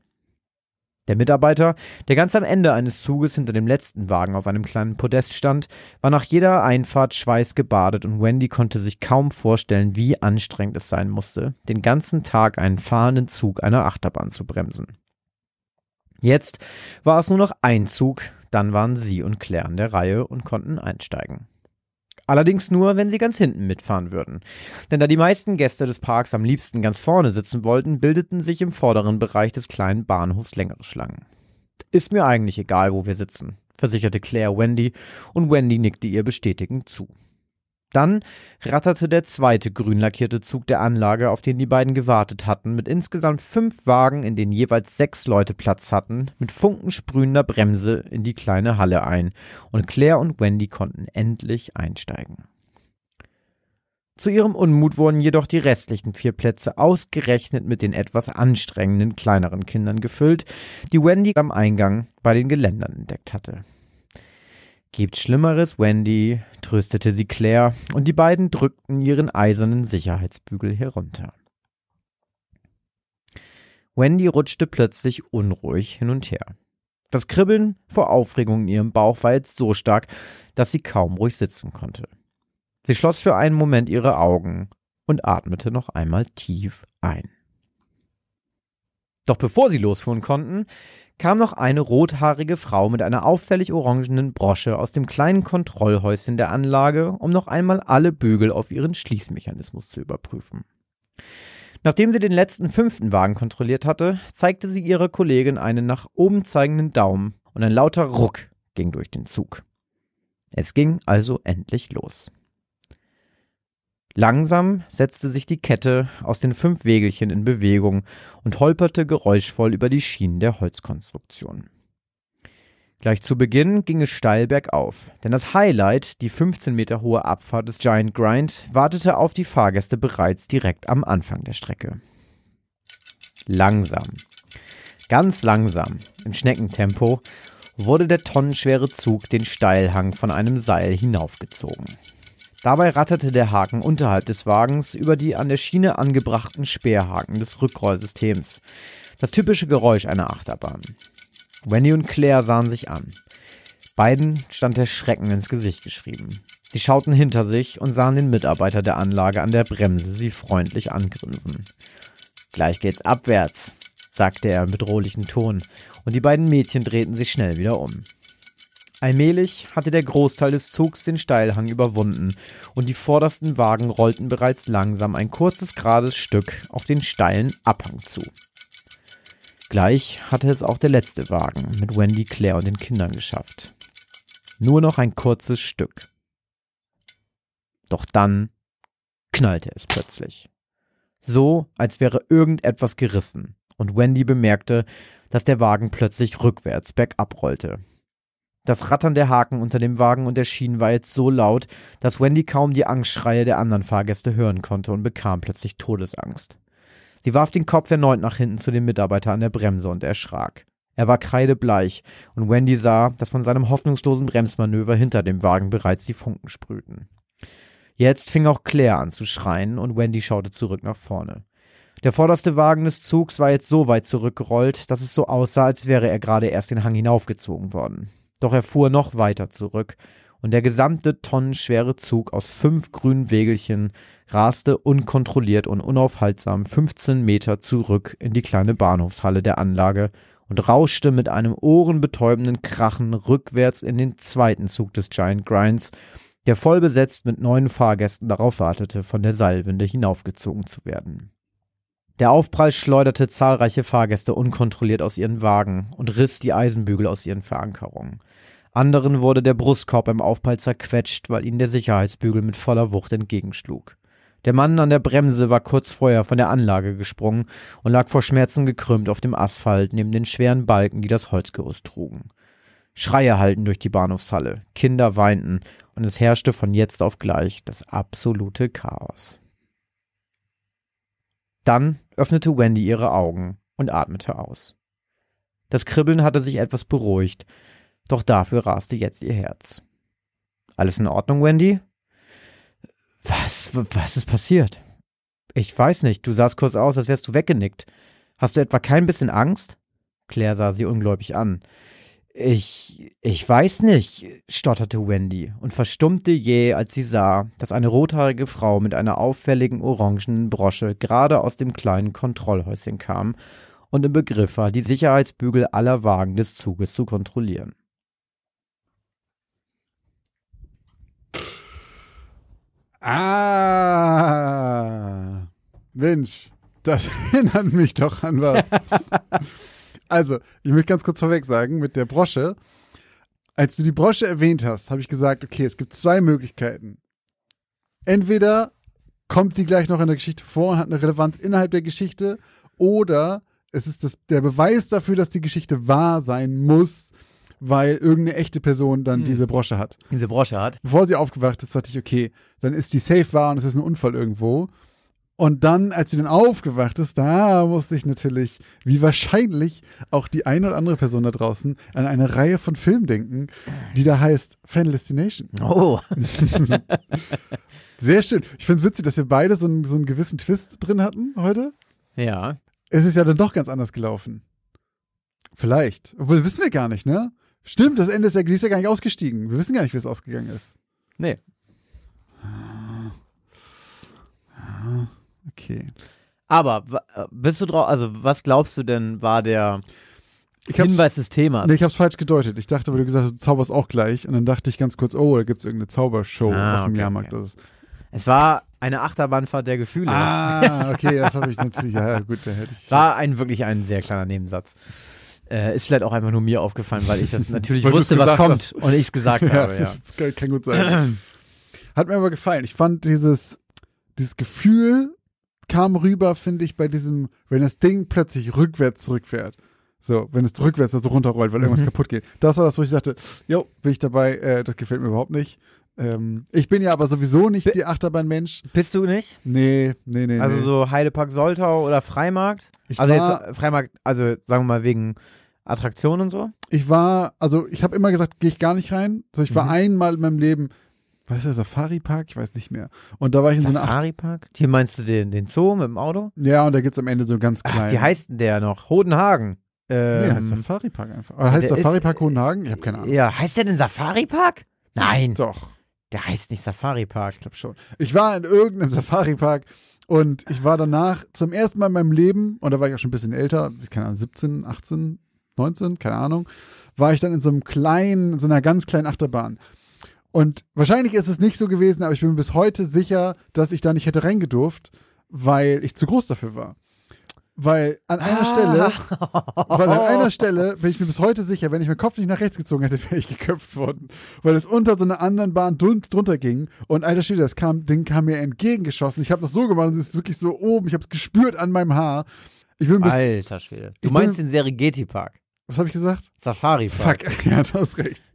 Der Mitarbeiter, der ganz am Ende eines Zuges hinter dem letzten Wagen auf einem kleinen Podest stand, war nach jeder Einfahrt schweißgebadet und Wendy konnte sich kaum vorstellen, wie anstrengend es sein musste, den ganzen Tag einen fahrenden Zug einer Achterbahn zu bremsen. Jetzt war es nur noch ein Zug, dann waren sie und Claire an der Reihe und konnten einsteigen. Allerdings nur, wenn sie ganz hinten mitfahren würden. Denn da die meisten Gäste des Parks am liebsten ganz vorne sitzen wollten, bildeten sich im vorderen Bereich des kleinen Bahnhofs längere Schlangen. Ist mir eigentlich egal, wo wir sitzen, versicherte Claire Wendy, und Wendy nickte ihr bestätigend zu. Dann ratterte der zweite grün lackierte Zug der Anlage, auf den die beiden gewartet hatten, mit insgesamt fünf Wagen, in denen jeweils sechs Leute Platz hatten, mit funkensprühender Bremse in die kleine Halle ein, und Claire und Wendy konnten endlich einsteigen. Zu ihrem Unmut wurden jedoch die restlichen vier Plätze ausgerechnet mit den etwas anstrengenden kleineren Kindern gefüllt, die Wendy am Eingang bei den Geländern entdeckt hatte. Gibt Schlimmeres, Wendy, tröstete sie Claire, und die beiden drückten ihren eisernen Sicherheitsbügel herunter. Wendy rutschte plötzlich unruhig hin und her. Das Kribbeln vor Aufregung in ihrem Bauch war jetzt so stark, dass sie kaum ruhig sitzen konnte. Sie schloss für einen Moment ihre Augen und atmete noch einmal tief ein. Doch bevor sie losfuhren konnten, kam noch eine rothaarige Frau mit einer auffällig orangenen Brosche aus dem kleinen Kontrollhäuschen der Anlage, um noch einmal alle Bügel auf ihren Schließmechanismus zu überprüfen. Nachdem sie den letzten fünften Wagen kontrolliert hatte, zeigte sie ihrer Kollegin einen nach oben zeigenden Daumen und ein lauter Ruck ging durch den Zug. Es ging also endlich los. Langsam setzte sich die Kette aus den fünf Wägelchen in Bewegung und holperte geräuschvoll über die Schienen der Holzkonstruktion. Gleich zu Beginn ging es steil bergauf, denn das Highlight, die 15 Meter hohe Abfahrt des Giant Grind, wartete auf die Fahrgäste bereits direkt am Anfang der Strecke. Langsam, ganz langsam, im Schneckentempo, wurde der tonnenschwere Zug den Steilhang von einem Seil hinaufgezogen. Dabei ratterte der Haken unterhalb des Wagens über die an der Schiene angebrachten Speerhaken des Rückrollsystems. Das typische Geräusch einer Achterbahn. Wendy und Claire sahen sich an. Beiden stand der Schrecken ins Gesicht geschrieben. Sie schauten hinter sich und sahen den Mitarbeiter der Anlage an der Bremse sie freundlich angrinsen. Gleich geht's abwärts, sagte er in bedrohlichem Ton, und die beiden Mädchen drehten sich schnell wieder um. Allmählich hatte der Großteil des Zugs den Steilhang überwunden und die vordersten Wagen rollten bereits langsam ein kurzes gerades Stück auf den steilen Abhang zu. Gleich hatte es auch der letzte Wagen mit Wendy, Claire und den Kindern geschafft. Nur noch ein kurzes Stück. Doch dann knallte es plötzlich. So, als wäre irgendetwas gerissen, und Wendy bemerkte, dass der Wagen plötzlich rückwärts bergab rollte. Das Rattern der Haken unter dem Wagen und der Schienen war jetzt so laut, dass Wendy kaum die Angstschreie der anderen Fahrgäste hören konnte und bekam plötzlich Todesangst. Sie warf den Kopf erneut nach hinten zu dem Mitarbeiter an der Bremse und erschrak. Er war kreidebleich, und Wendy sah, dass von seinem hoffnungslosen Bremsmanöver hinter dem Wagen bereits die Funken sprühten. Jetzt fing auch Claire an zu schreien, und Wendy schaute zurück nach vorne. Der vorderste Wagen des Zugs war jetzt so weit zurückgerollt, dass es so aussah, als wäre er gerade erst den Hang hinaufgezogen worden. Doch er fuhr noch weiter zurück, und der gesamte tonnenschwere Zug aus fünf grünen Wägelchen raste unkontrolliert und unaufhaltsam 15 Meter zurück in die kleine Bahnhofshalle der Anlage und rauschte mit einem ohrenbetäubenden Krachen rückwärts in den zweiten Zug des Giant Grinds, der voll besetzt mit neun Fahrgästen darauf wartete, von der Seilwinde hinaufgezogen zu werden. Der Aufprall schleuderte zahlreiche Fahrgäste unkontrolliert aus ihren Wagen und riss die Eisenbügel aus ihren Verankerungen. Anderen wurde der Brustkorb im Aufprall zerquetscht, weil ihnen der Sicherheitsbügel mit voller Wucht entgegenschlug. Der Mann an der Bremse war kurz vorher von der Anlage gesprungen und lag vor Schmerzen gekrümmt auf dem Asphalt neben den schweren Balken, die das Holzgerüst trugen. Schreie hallten durch die Bahnhofshalle, Kinder weinten und es herrschte von jetzt auf gleich das absolute Chaos. Dann öffnete Wendy ihre Augen und atmete aus. Das Kribbeln hatte sich etwas beruhigt doch dafür raste jetzt ihr Herz. Alles in Ordnung, Wendy? Was, was ist passiert? Ich weiß nicht, du sahst kurz aus, als wärst du weggenickt. Hast du etwa kein bisschen Angst? Claire sah sie ungläubig an. Ich, ich weiß nicht, stotterte Wendy und verstummte jäh, als sie sah, dass eine rothaarige Frau mit einer auffälligen orangenen Brosche gerade aus dem kleinen Kontrollhäuschen kam und im Begriff war, die Sicherheitsbügel aller Wagen des Zuges zu kontrollieren. Ah, Mensch, das erinnert mich doch an was. also, ich möchte ganz kurz vorweg sagen, mit der Brosche, als du die Brosche erwähnt hast, habe ich gesagt, okay, es gibt zwei Möglichkeiten. Entweder kommt sie gleich noch in der Geschichte vor und hat eine Relevanz innerhalb der Geschichte, oder es ist das, der Beweis dafür, dass die Geschichte wahr sein muss, weil irgendeine echte Person dann hm. diese Brosche hat. Diese Brosche hat. Bevor sie aufgewacht ist, dachte ich, okay, dann ist die safe wahr und es ist ein Unfall irgendwo. Und dann, als sie dann aufgewacht ist, da musste ich natürlich, wie wahrscheinlich auch die eine oder andere Person da draußen, an eine Reihe von Filmen denken, die da heißt Final Destination. Oh. Sehr schön. Ich finde es witzig, dass wir beide so einen, so einen gewissen Twist drin hatten heute. Ja. ist es ja dann doch ganz anders gelaufen. Vielleicht. Obwohl, wissen wir gar nicht, ne? Stimmt, das Ende ist ja, die ist ja gar nicht ausgestiegen. Wir wissen gar nicht, wie es ausgegangen ist. Nee. Okay. Aber äh, bist du drauf, also was glaubst du denn war der Hinweis des Themas? nee, ich hab's falsch gedeutet. Ich dachte, weil du gesagt hast, du zauberst auch gleich. Und dann dachte ich ganz kurz, oh, da gibt's irgendeine Zaubershow Ah, auf dem okay, Jahrmarkt. okay. Es war eine Achterbahnfahrt der Gefühle. ah, okay, das habe ich natürlich. Ja, ja, gut, da hätte ich. War ein wirklich ein sehr kleiner Nebensatz. Äh, ist vielleicht auch einfach nur mir aufgefallen, weil ich das natürlich wusste, was kommt hast. und ich es gesagt habe. Ja. das kann, kann gut sein. Hat mir aber gefallen. Ich fand dieses, dieses Gefühl kam rüber, finde ich, bei diesem, wenn das Ding plötzlich rückwärts zurückfährt. So, wenn es rückwärts also runterrollt, weil irgendwas Mhm. kaputt geht. Das war das, wo ich sagte, jo, bin ich dabei, äh, das gefällt mir überhaupt nicht. Ähm, ich bin ja aber sowieso nicht Bi- die Achterbahn-Mensch. Bist du nicht? Nee, nee, nee, Also nee. so Heidepark Soltau oder Freimarkt? ich, also war, jetzt Freimarkt, also sagen wir mal wegen Attraktionen und so? ich war, also ich habe immer gesagt, gehe ich gar nicht rein. So, ich war Mhm. einmal in meinem Leben, was ist der Safari-Park? Ich weiß nicht mehr. Und da war ich in so einer Safari-Park? Hier meinst du den, den Zoo mit dem Auto? Ja, und da gibt's am Ende so ganz Ach, klein. wie heißt denn der noch? Hodenhagen. Ähm, Nee, heißt Safari-Park einfach. Oder heißt der Safari-Park Hohenhagen? Ich habe keine Ahnung. Ja, heißt der denn Safari-Park? Nein, Doch, der heißt nicht Safari-Park. ich glaube schon. Ich war in irgendeinem Safari-Park und ich war danach zum ersten Mal in meinem Leben, und da war ich auch schon ein bisschen älter, keine Ahnung, 17, 18, 19, keine Ahnung, war ich dann in so einem kleinen, so einer ganz kleinen Achterbahn. Und wahrscheinlich ist es nicht so gewesen, aber ich bin mir bis heute sicher, dass ich da nicht hätte reingedurft, weil ich zu groß dafür war. Weil an einer Ah. Stelle Weil an einer Stelle bin ich mir bis heute sicher, wenn ich meinen Kopf nicht nach rechts gezogen hätte, wäre ich geköpft worden. Weil es unter so einer anderen Bahn drun drunter ging. Und alter Schwede, das kam, Ding kam mir entgegengeschossen. Ich habe das so gemacht und es ist wirklich so oben. Ich habe es gespürt an meinem Haar. Ich bin bis. Alter Schwede. Du meinst bin- den Serengeti-Park. Was habe ich gesagt? Safari-Park. Fuck, ja, du hast recht.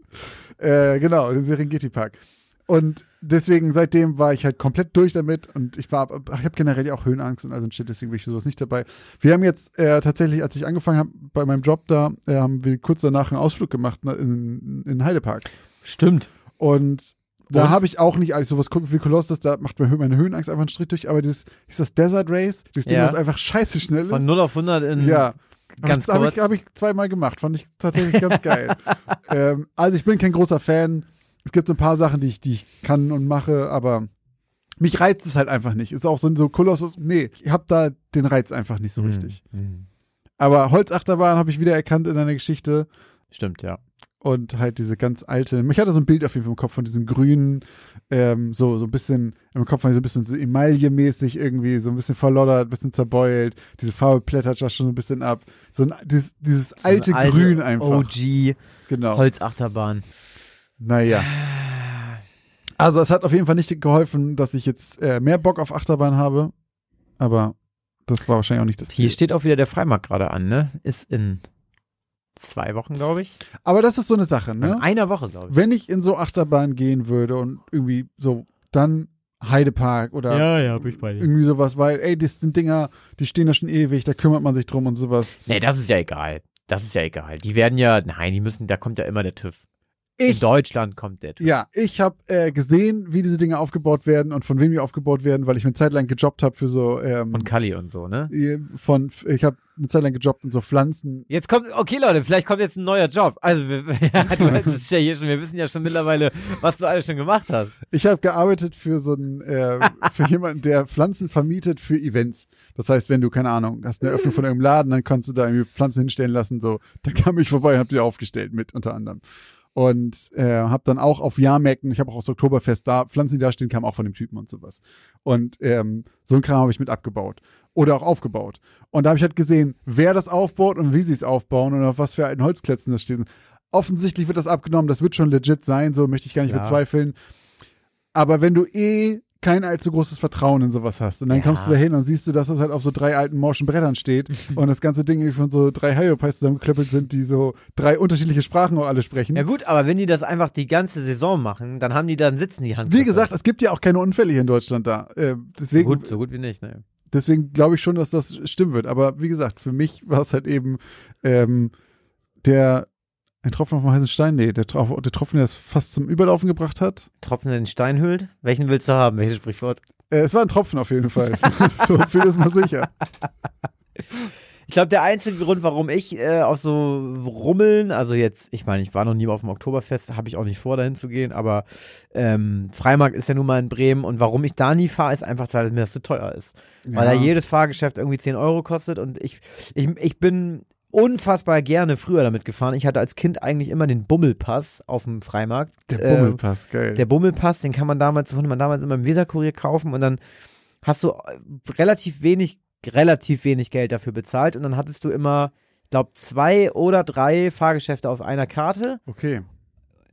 Äh, genau, den Serengeti Park. Und deswegen, seitdem war ich halt komplett durch damit und ich war, ich habe generell auch Höhenangst und all so ein Shit, deswegen bin ich für sowas nicht dabei. Wir haben jetzt äh, tatsächlich, als ich angefangen habe bei meinem Job da, äh, haben wir kurz danach einen Ausflug gemacht ne, in, in Heidepark. Stimmt. Und da habe ich auch nicht alles sowas wie Kolossus, da macht mir meine Höhenangst einfach einen Strich durch, aber dieses, ist das Desert Race? Dieses Ding, Ja. was einfach scheiße schnell Von ist. 0 auf 100 in Ja. Ganz Habe ich, kurz. hab ich zweimal gemacht, fand ich tatsächlich ganz geil. ähm, also ich bin kein großer Fan. Es gibt so ein paar Sachen, die ich, die ich kann und mache, aber mich reizt es halt einfach nicht. Ist auch so ein so Kolossus. Nee, ich habe da den Reiz einfach nicht so Hm, richtig. hm. Aber Holzachterbahn habe ich wieder erkannt in einer Geschichte Stimmt, ja. Und halt diese ganz alte. Ich hatte so ein Bild auf jeden Fall im Kopf von diesem grünen, ähm, so so ein bisschen im Kopf von so ein bisschen so Emaille-mäßig irgendwie, so ein bisschen verloddert, ein bisschen zerbeult. Diese Farbe plättert da schon so ein bisschen ab. So ein, dieses, dieses So eine alte, Grün einfach. OG Genau. Holzachterbahn. Naja. Also es hat auf jeden Fall nicht geholfen, dass ich jetzt äh, mehr Bock auf Achterbahn habe. Aber das war wahrscheinlich auch nicht das Hier Ziel. steht auch wieder der Freimarkt gerade an, ne? Ist in zwei Wochen, glaube ich. Aber das ist so eine Sache, In ne? einer Woche, glaube ich. Wenn ich in so Achterbahn gehen würde und irgendwie so, dann Heidepark oder ja, bei irgendwie sowas, weil, ey, das sind Dinger, die stehen da schon ewig, da kümmert man sich drum und sowas. Nee, das ist ja egal. Das ist ja egal. Die werden ja, nein, die müssen, da kommt ja immer der TÜV. In Ich, Deutschland kommt der TÜV. ja, ich habe äh, gesehen, wie diese Dinge aufgebaut werden und von wem die aufgebaut werden, weil ich eine Zeit lang gejobbt habe für so ähm, Von Kali und so, ne? von ich habe eine Zeit lang gejobbt in so Pflanzen. Jetzt kommt, okay Leute, vielleicht kommt jetzt ein neuer Job. Also, wir, ja, du es ja hier schon, wir wissen ja schon mittlerweile, was du alles schon gemacht hast. Ich habe gearbeitet für so einen äh, für jemanden, der Pflanzen vermietet für Events. Das heißt, wenn du keine Ahnung hast eine Eröffnung von irgendeinem Laden, dann kannst du da irgendwie Pflanzen hinstellen lassen. So, da kam ich vorbei und habe die aufgestellt mit unter anderem. Und äh, habe dann auch auf Jahrmärkten, ich habe auch aus Oktoberfest da Pflanzen, die da stehen, kamen auch von dem Typen und sowas. Und ähm, so ein Kram habe ich mit abgebaut oder auch aufgebaut. Und da habe ich halt gesehen, wer das aufbaut und wie sie es aufbauen und auf was für alten Holzklötzen das steht. Offensichtlich wird das abgenommen, das wird schon legit sein, so möchte ich gar nicht Ja. bezweifeln. Aber wenn du eh kein allzu großes Vertrauen in sowas hast und dann Ja. kommst du da hin und siehst du, dass das halt auf so drei alten morschen Brettern steht und das ganze Ding irgendwie von so drei Hyopies zusammengeklöppelt sind, die so drei unterschiedliche Sprachen auch alle sprechen. Ja gut, aber wenn die das einfach die ganze Saison machen, dann haben die dann sitzen die Hand. Wie gesagt, es gibt ja auch keine Unfälle hier in Deutschland da. Äh, so deswegen gut, so gut wie nicht, ne? deswegen glaube ich schon, dass das stimmen wird. Aber wie gesagt, für mich war es halt eben ähm, der ein Tropfen auf dem heißen Stein, nee, der, Tro- der Tropfen, der es fast zum Überlaufen gebracht hat. Tropfen in den Stein hüllt. Welchen willst du haben? Welches Sprichwort? Äh, es war ein Tropfen auf jeden Fall. so viel ist mal sicher. Ich glaube, der einzige Grund, warum ich äh, auf so Rummeln, also jetzt, ich meine, ich war noch nie auf dem Oktoberfest, habe ich auch nicht vor, dahin zu gehen, aber ähm, Freimarkt ist ja nun mal in Bremen und warum ich da nie fahre, ist einfach, weil mir das zu teuer ist. Weil da jedes Fahrgeschäft irgendwie 10 Euro kostet und ich, ich, ich bin unfassbar gerne früher damit gefahren. Ich hatte als Kind eigentlich immer den Bummelpass auf dem Freimarkt. Der Äh, Bummelpass, geil. der Bummelpass, den kann man damals, konnte man damals immer im Weserkurier kaufen und dann hast du äh, relativ wenig, relativ wenig Geld dafür bezahlt und dann hattest du immer, ich glaube, zwei oder drei Fahrgeschäfte auf einer Karte, okay.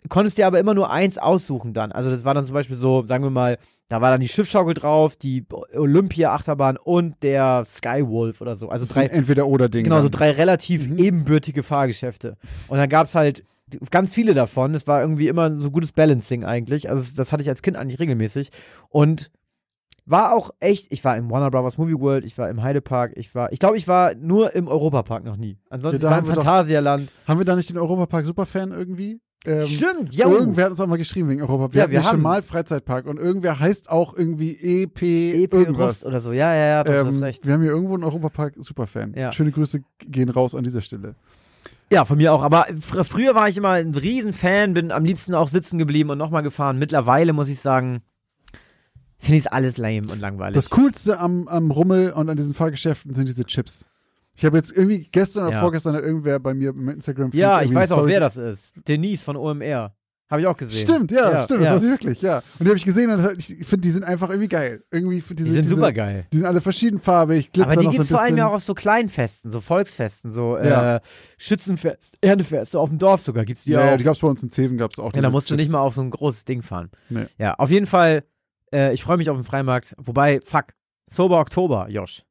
konntest dir aber immer nur eins aussuchen dann. Also das war dann zum Beispiel so, sagen wir mal, da war dann die Schiffschaukel drauf, die Olympia-Achterbahn und der Skywolf oder so. Also drei, entweder oder Dinge. Genau, so drei relativ Mhm. ebenbürtige Fahrgeschäfte. Und dann gab es halt ganz viele davon. Es war irgendwie immer so gutes Balancing eigentlich. Also das hatte ich als Kind eigentlich regelmäßig. Und war auch echt, ich war im Warner Brothers Movie World, ich war im Heidepark, ich war, ich glaube, ich war nur im Europapark noch nie. Ansonsten Ja, war im Phantasialand. Haben wir da nicht den Europapark Superfan irgendwie? Ähm, Stimmt, ja. Irgendwer hat uns auch mal geschrieben wegen Europa. Wir Ja, wir ja schon haben- mal Freizeitpark und irgendwer heißt auch irgendwie EP, EP irgendwas. Rust oder so. Ja, ja, ja, doch, du hast Ähm, recht. wir haben hier irgendwo einen Europapark Superfan. Ja. Schöne Grüße gehen raus an dieser Stelle. Ja, von mir auch. Aber fr früher war ich immer ein Riesenfan, bin am liebsten auch sitzen geblieben und nochmal gefahren. Mittlerweile muss ich sagen, finde ich es alles lame und langweilig. Das Coolste am, am Rummel und an diesen Fahrgeschäften sind diese Chips. Ich habe jetzt irgendwie gestern oder Ja. vorgestern hat irgendwer bei mir im Instagram ja, ich weiß auch, wer das ist. Denise von OMR. Habe ich auch gesehen. Stimmt, ja, Ja, stimmt, ja. das weiß ich wirklich, ja. Und die habe ich gesehen und ich finde, die sind einfach irgendwie geil. Irgendwie diese, Die sind diese, super geil. Die sind alle verschiedenfarbig, glitzern Aber die gibt es so vor allem ja auch auf so Kleinfesten, so Volksfesten, so Ja. äh, Schützenfest, Erntefest, so auf dem Dorf sogar gibt's die ja, auch. ja, die gab es bei uns in Zeven, gab es auch. ja, da musst du Chips. nicht mal auf so ein großes Ding fahren. Nee. Ja, auf jeden Fall, äh, ich freue mich auf den Freimarkt. Wobei, fuck, Sober Oktober, Josh.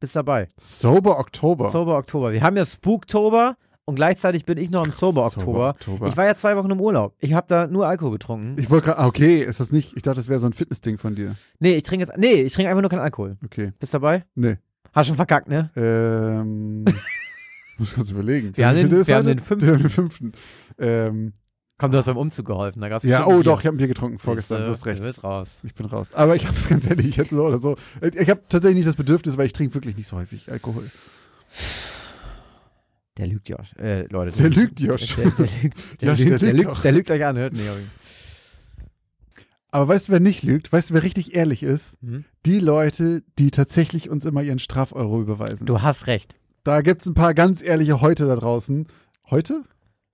Bist dabei. Sober Oktober. Sober Oktober. Wir haben ja Spooktober und gleichzeitig bin ich noch im Sober Oktober. Oktober. Ich war ja zwei Wochen im Urlaub. Ich habe da nur Alkohol getrunken. Ich wollte gerade, okay, ist das nicht, ich dachte, das wäre so ein Fitnessding von dir. nee, ich trinke jetzt, nee, ich trinke einfach nur keinen Alkohol. Okay, Bist dabei? nee. Hast schon verkackt, ne? Ähm, muss kurz überlegen. Wir haben den- wir haben den fünften. Wir haben den fünften. Ähm, Komm, du hast beim Umzug geholfen. Da gab's ja, oh Bier. doch, ich habe ein Bier getrunken vorgestern, du hast recht. Du bist raus. Ich bin raus. Aber ich habe ganz ehrlich, ich hätte so oder so. Ich habe tatsächlich nicht das Bedürfnis, weil ich trinke wirklich nicht so häufig Alkohol. Der lügt, Josh. Äh, Leute. Der lügt, Josh. Der, der lügt. Der, Josh, lügt, der der, lügt lügt doch. der lügt euch an, hört nicht. Aber weißt du, wer nicht lügt? Weißt du, wer richtig ehrlich ist? Hm? Die Leute, die tatsächlich uns immer ihren Strafeuro überweisen. Du hast recht. Da gibt's ein paar ganz ehrliche Heute da draußen. Heute?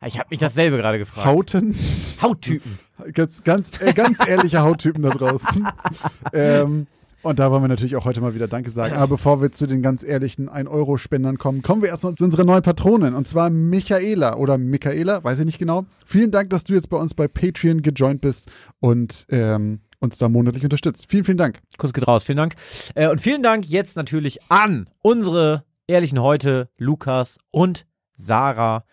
Ich habe mich dasselbe gerade gefragt. Hauten? Hauttypen. Ganz, ganz, äh, ganz ehrliche Hauttypen da draußen. ähm, und da wollen wir natürlich auch heute mal wieder Danke sagen. Aber bevor wir zu den ganz ehrlichen 1-Euro-Spendern kommen, kommen wir erstmal zu unserer neuen Patronin. Und zwar Michaela oder Michaela, weiß ich nicht genau. Vielen Dank, dass du jetzt bei uns bei Patreon gejoint bist und ähm, uns da monatlich unterstützt. Vielen, vielen Dank. Kuss geht raus, vielen Dank. Äh, und vielen Dank jetzt natürlich an unsere ehrlichen Heute, Lukas und Sarah,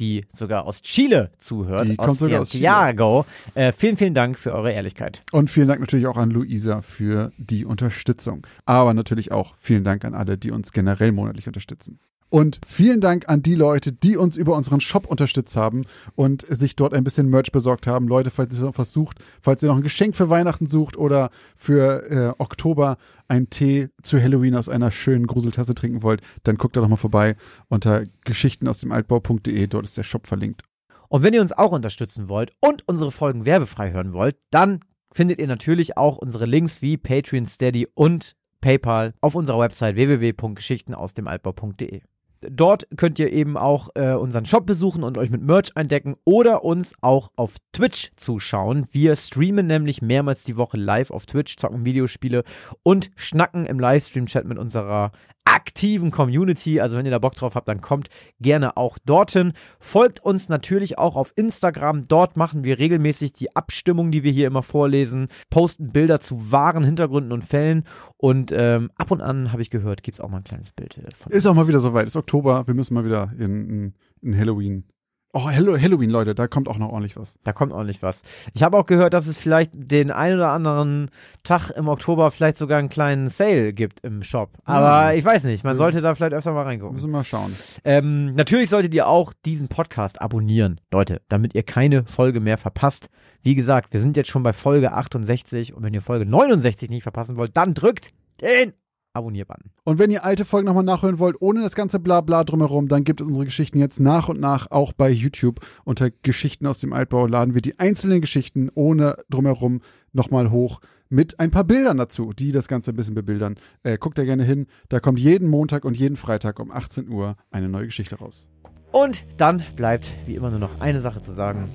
die sogar aus Chile zuhört. Die aus kommt sogar aus Chile. Santiago. Äh, vielen, vielen Dank für eure Ehrlichkeit. Und vielen Dank natürlich auch an Luisa für die Unterstützung. Aber natürlich auch vielen Dank an alle, die uns generell monatlich unterstützen. Und vielen Dank an die Leute, die uns über unseren Shop unterstützt haben und sich dort ein bisschen Merch besorgt haben. Leute, falls ihr noch was sucht, falls ihr noch ein Geschenk für Weihnachten sucht oder für äh, Oktober einen Tee zu Halloween aus einer schönen Gruseltasse trinken wollt, dann guckt da doch mal vorbei unter geschichten aus dem Altbau.de. Dort ist der Shop verlinkt. Und wenn ihr uns auch unterstützen wollt und unsere Folgen werbefrei hören wollt, dann findet ihr natürlich auch unsere Links wie Patreon, Steady und PayPal auf unserer Website www.geschichtenausdemaltbau.de. Dort könnt ihr eben auch äh, unseren Shop besuchen und euch mit Merch eindecken oder uns auch auf Twitch zuschauen. Wir streamen nämlich mehrmals die Woche live auf Twitch, zocken Videospiele und schnacken im Livestream-Chat mit unserer aktiven Community. Also wenn ihr da Bock drauf habt, dann kommt gerne auch dorthin. Folgt uns natürlich auch auf Instagram. Dort machen wir regelmäßig die Abstimmung, die wir hier immer vorlesen, posten Bilder zu wahren Hintergründen und Fällen. Und ähm, ab und an, habe ich gehört, gibt es auch mal ein kleines Bild äh, von Ist uns. auch mal wieder soweit. Ist Oktober. Wir müssen mal wieder in, in, in Halloween. Oh, Hallo- Halloween, Leute. Da kommt auch noch ordentlich was. Da kommt ordentlich was. Ich habe auch gehört, dass es vielleicht den ein oder anderen Tag im Oktober vielleicht sogar einen kleinen Sale gibt im Shop. Aber Mhm. ich weiß nicht, man sollte da vielleicht öfter mal reingucken. Müssen wir mal schauen. Ähm, natürlich solltet ihr auch diesen Podcast abonnieren, Leute, damit ihr keine Folge mehr verpasst. Wie gesagt, wir sind jetzt schon bei Folge 68 und wenn ihr Folge 69 nicht verpassen wollt, dann drückt den Abonnier-Button. Und wenn ihr alte Folgen nochmal nachhören wollt, ohne das ganze Blabla drumherum, dann gibt es unsere Geschichten jetzt nach und nach auch bei YouTube. Unter Geschichten aus dem Altbau laden wir die einzelnen Geschichten ohne drumherum nochmal hoch mit ein paar Bildern dazu, die das Ganze ein bisschen bebildern. Äh, guckt da gerne hin. Da kommt jeden Montag und jeden Freitag um 18 Uhr eine neue Geschichte raus. Und dann bleibt wie immer nur noch eine Sache zu sagen.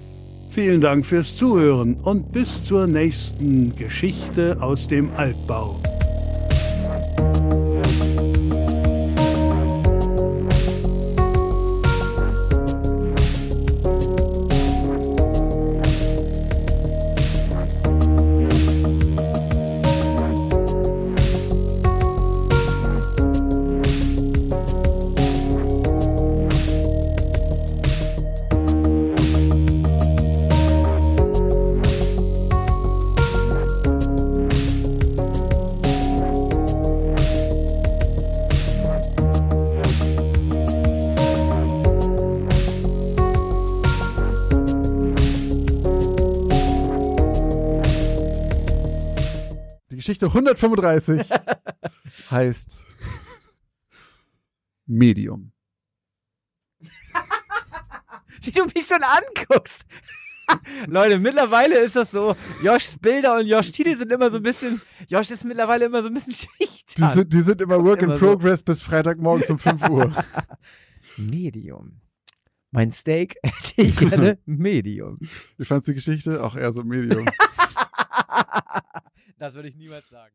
Vielen Dank fürs Zuhören und bis zur nächsten Geschichte aus dem Altbau. Die Geschichte 135 heißt Medium. Wie du mich schon anguckst. Leute, mittlerweile ist das so, Joshs Bilder und Josh Titel sind immer so ein bisschen, Josh ist mittlerweile immer so ein bisschen Die schüchtern. sind, die sind immer Work in Immer so. Progress bis Freitagmorgens um 5 Uhr. Medium. Mein Steak hätte ich gerne Medium. Wie fandst du die Geschichte? Auch eher so Medium. Das würde ich niemals sagen.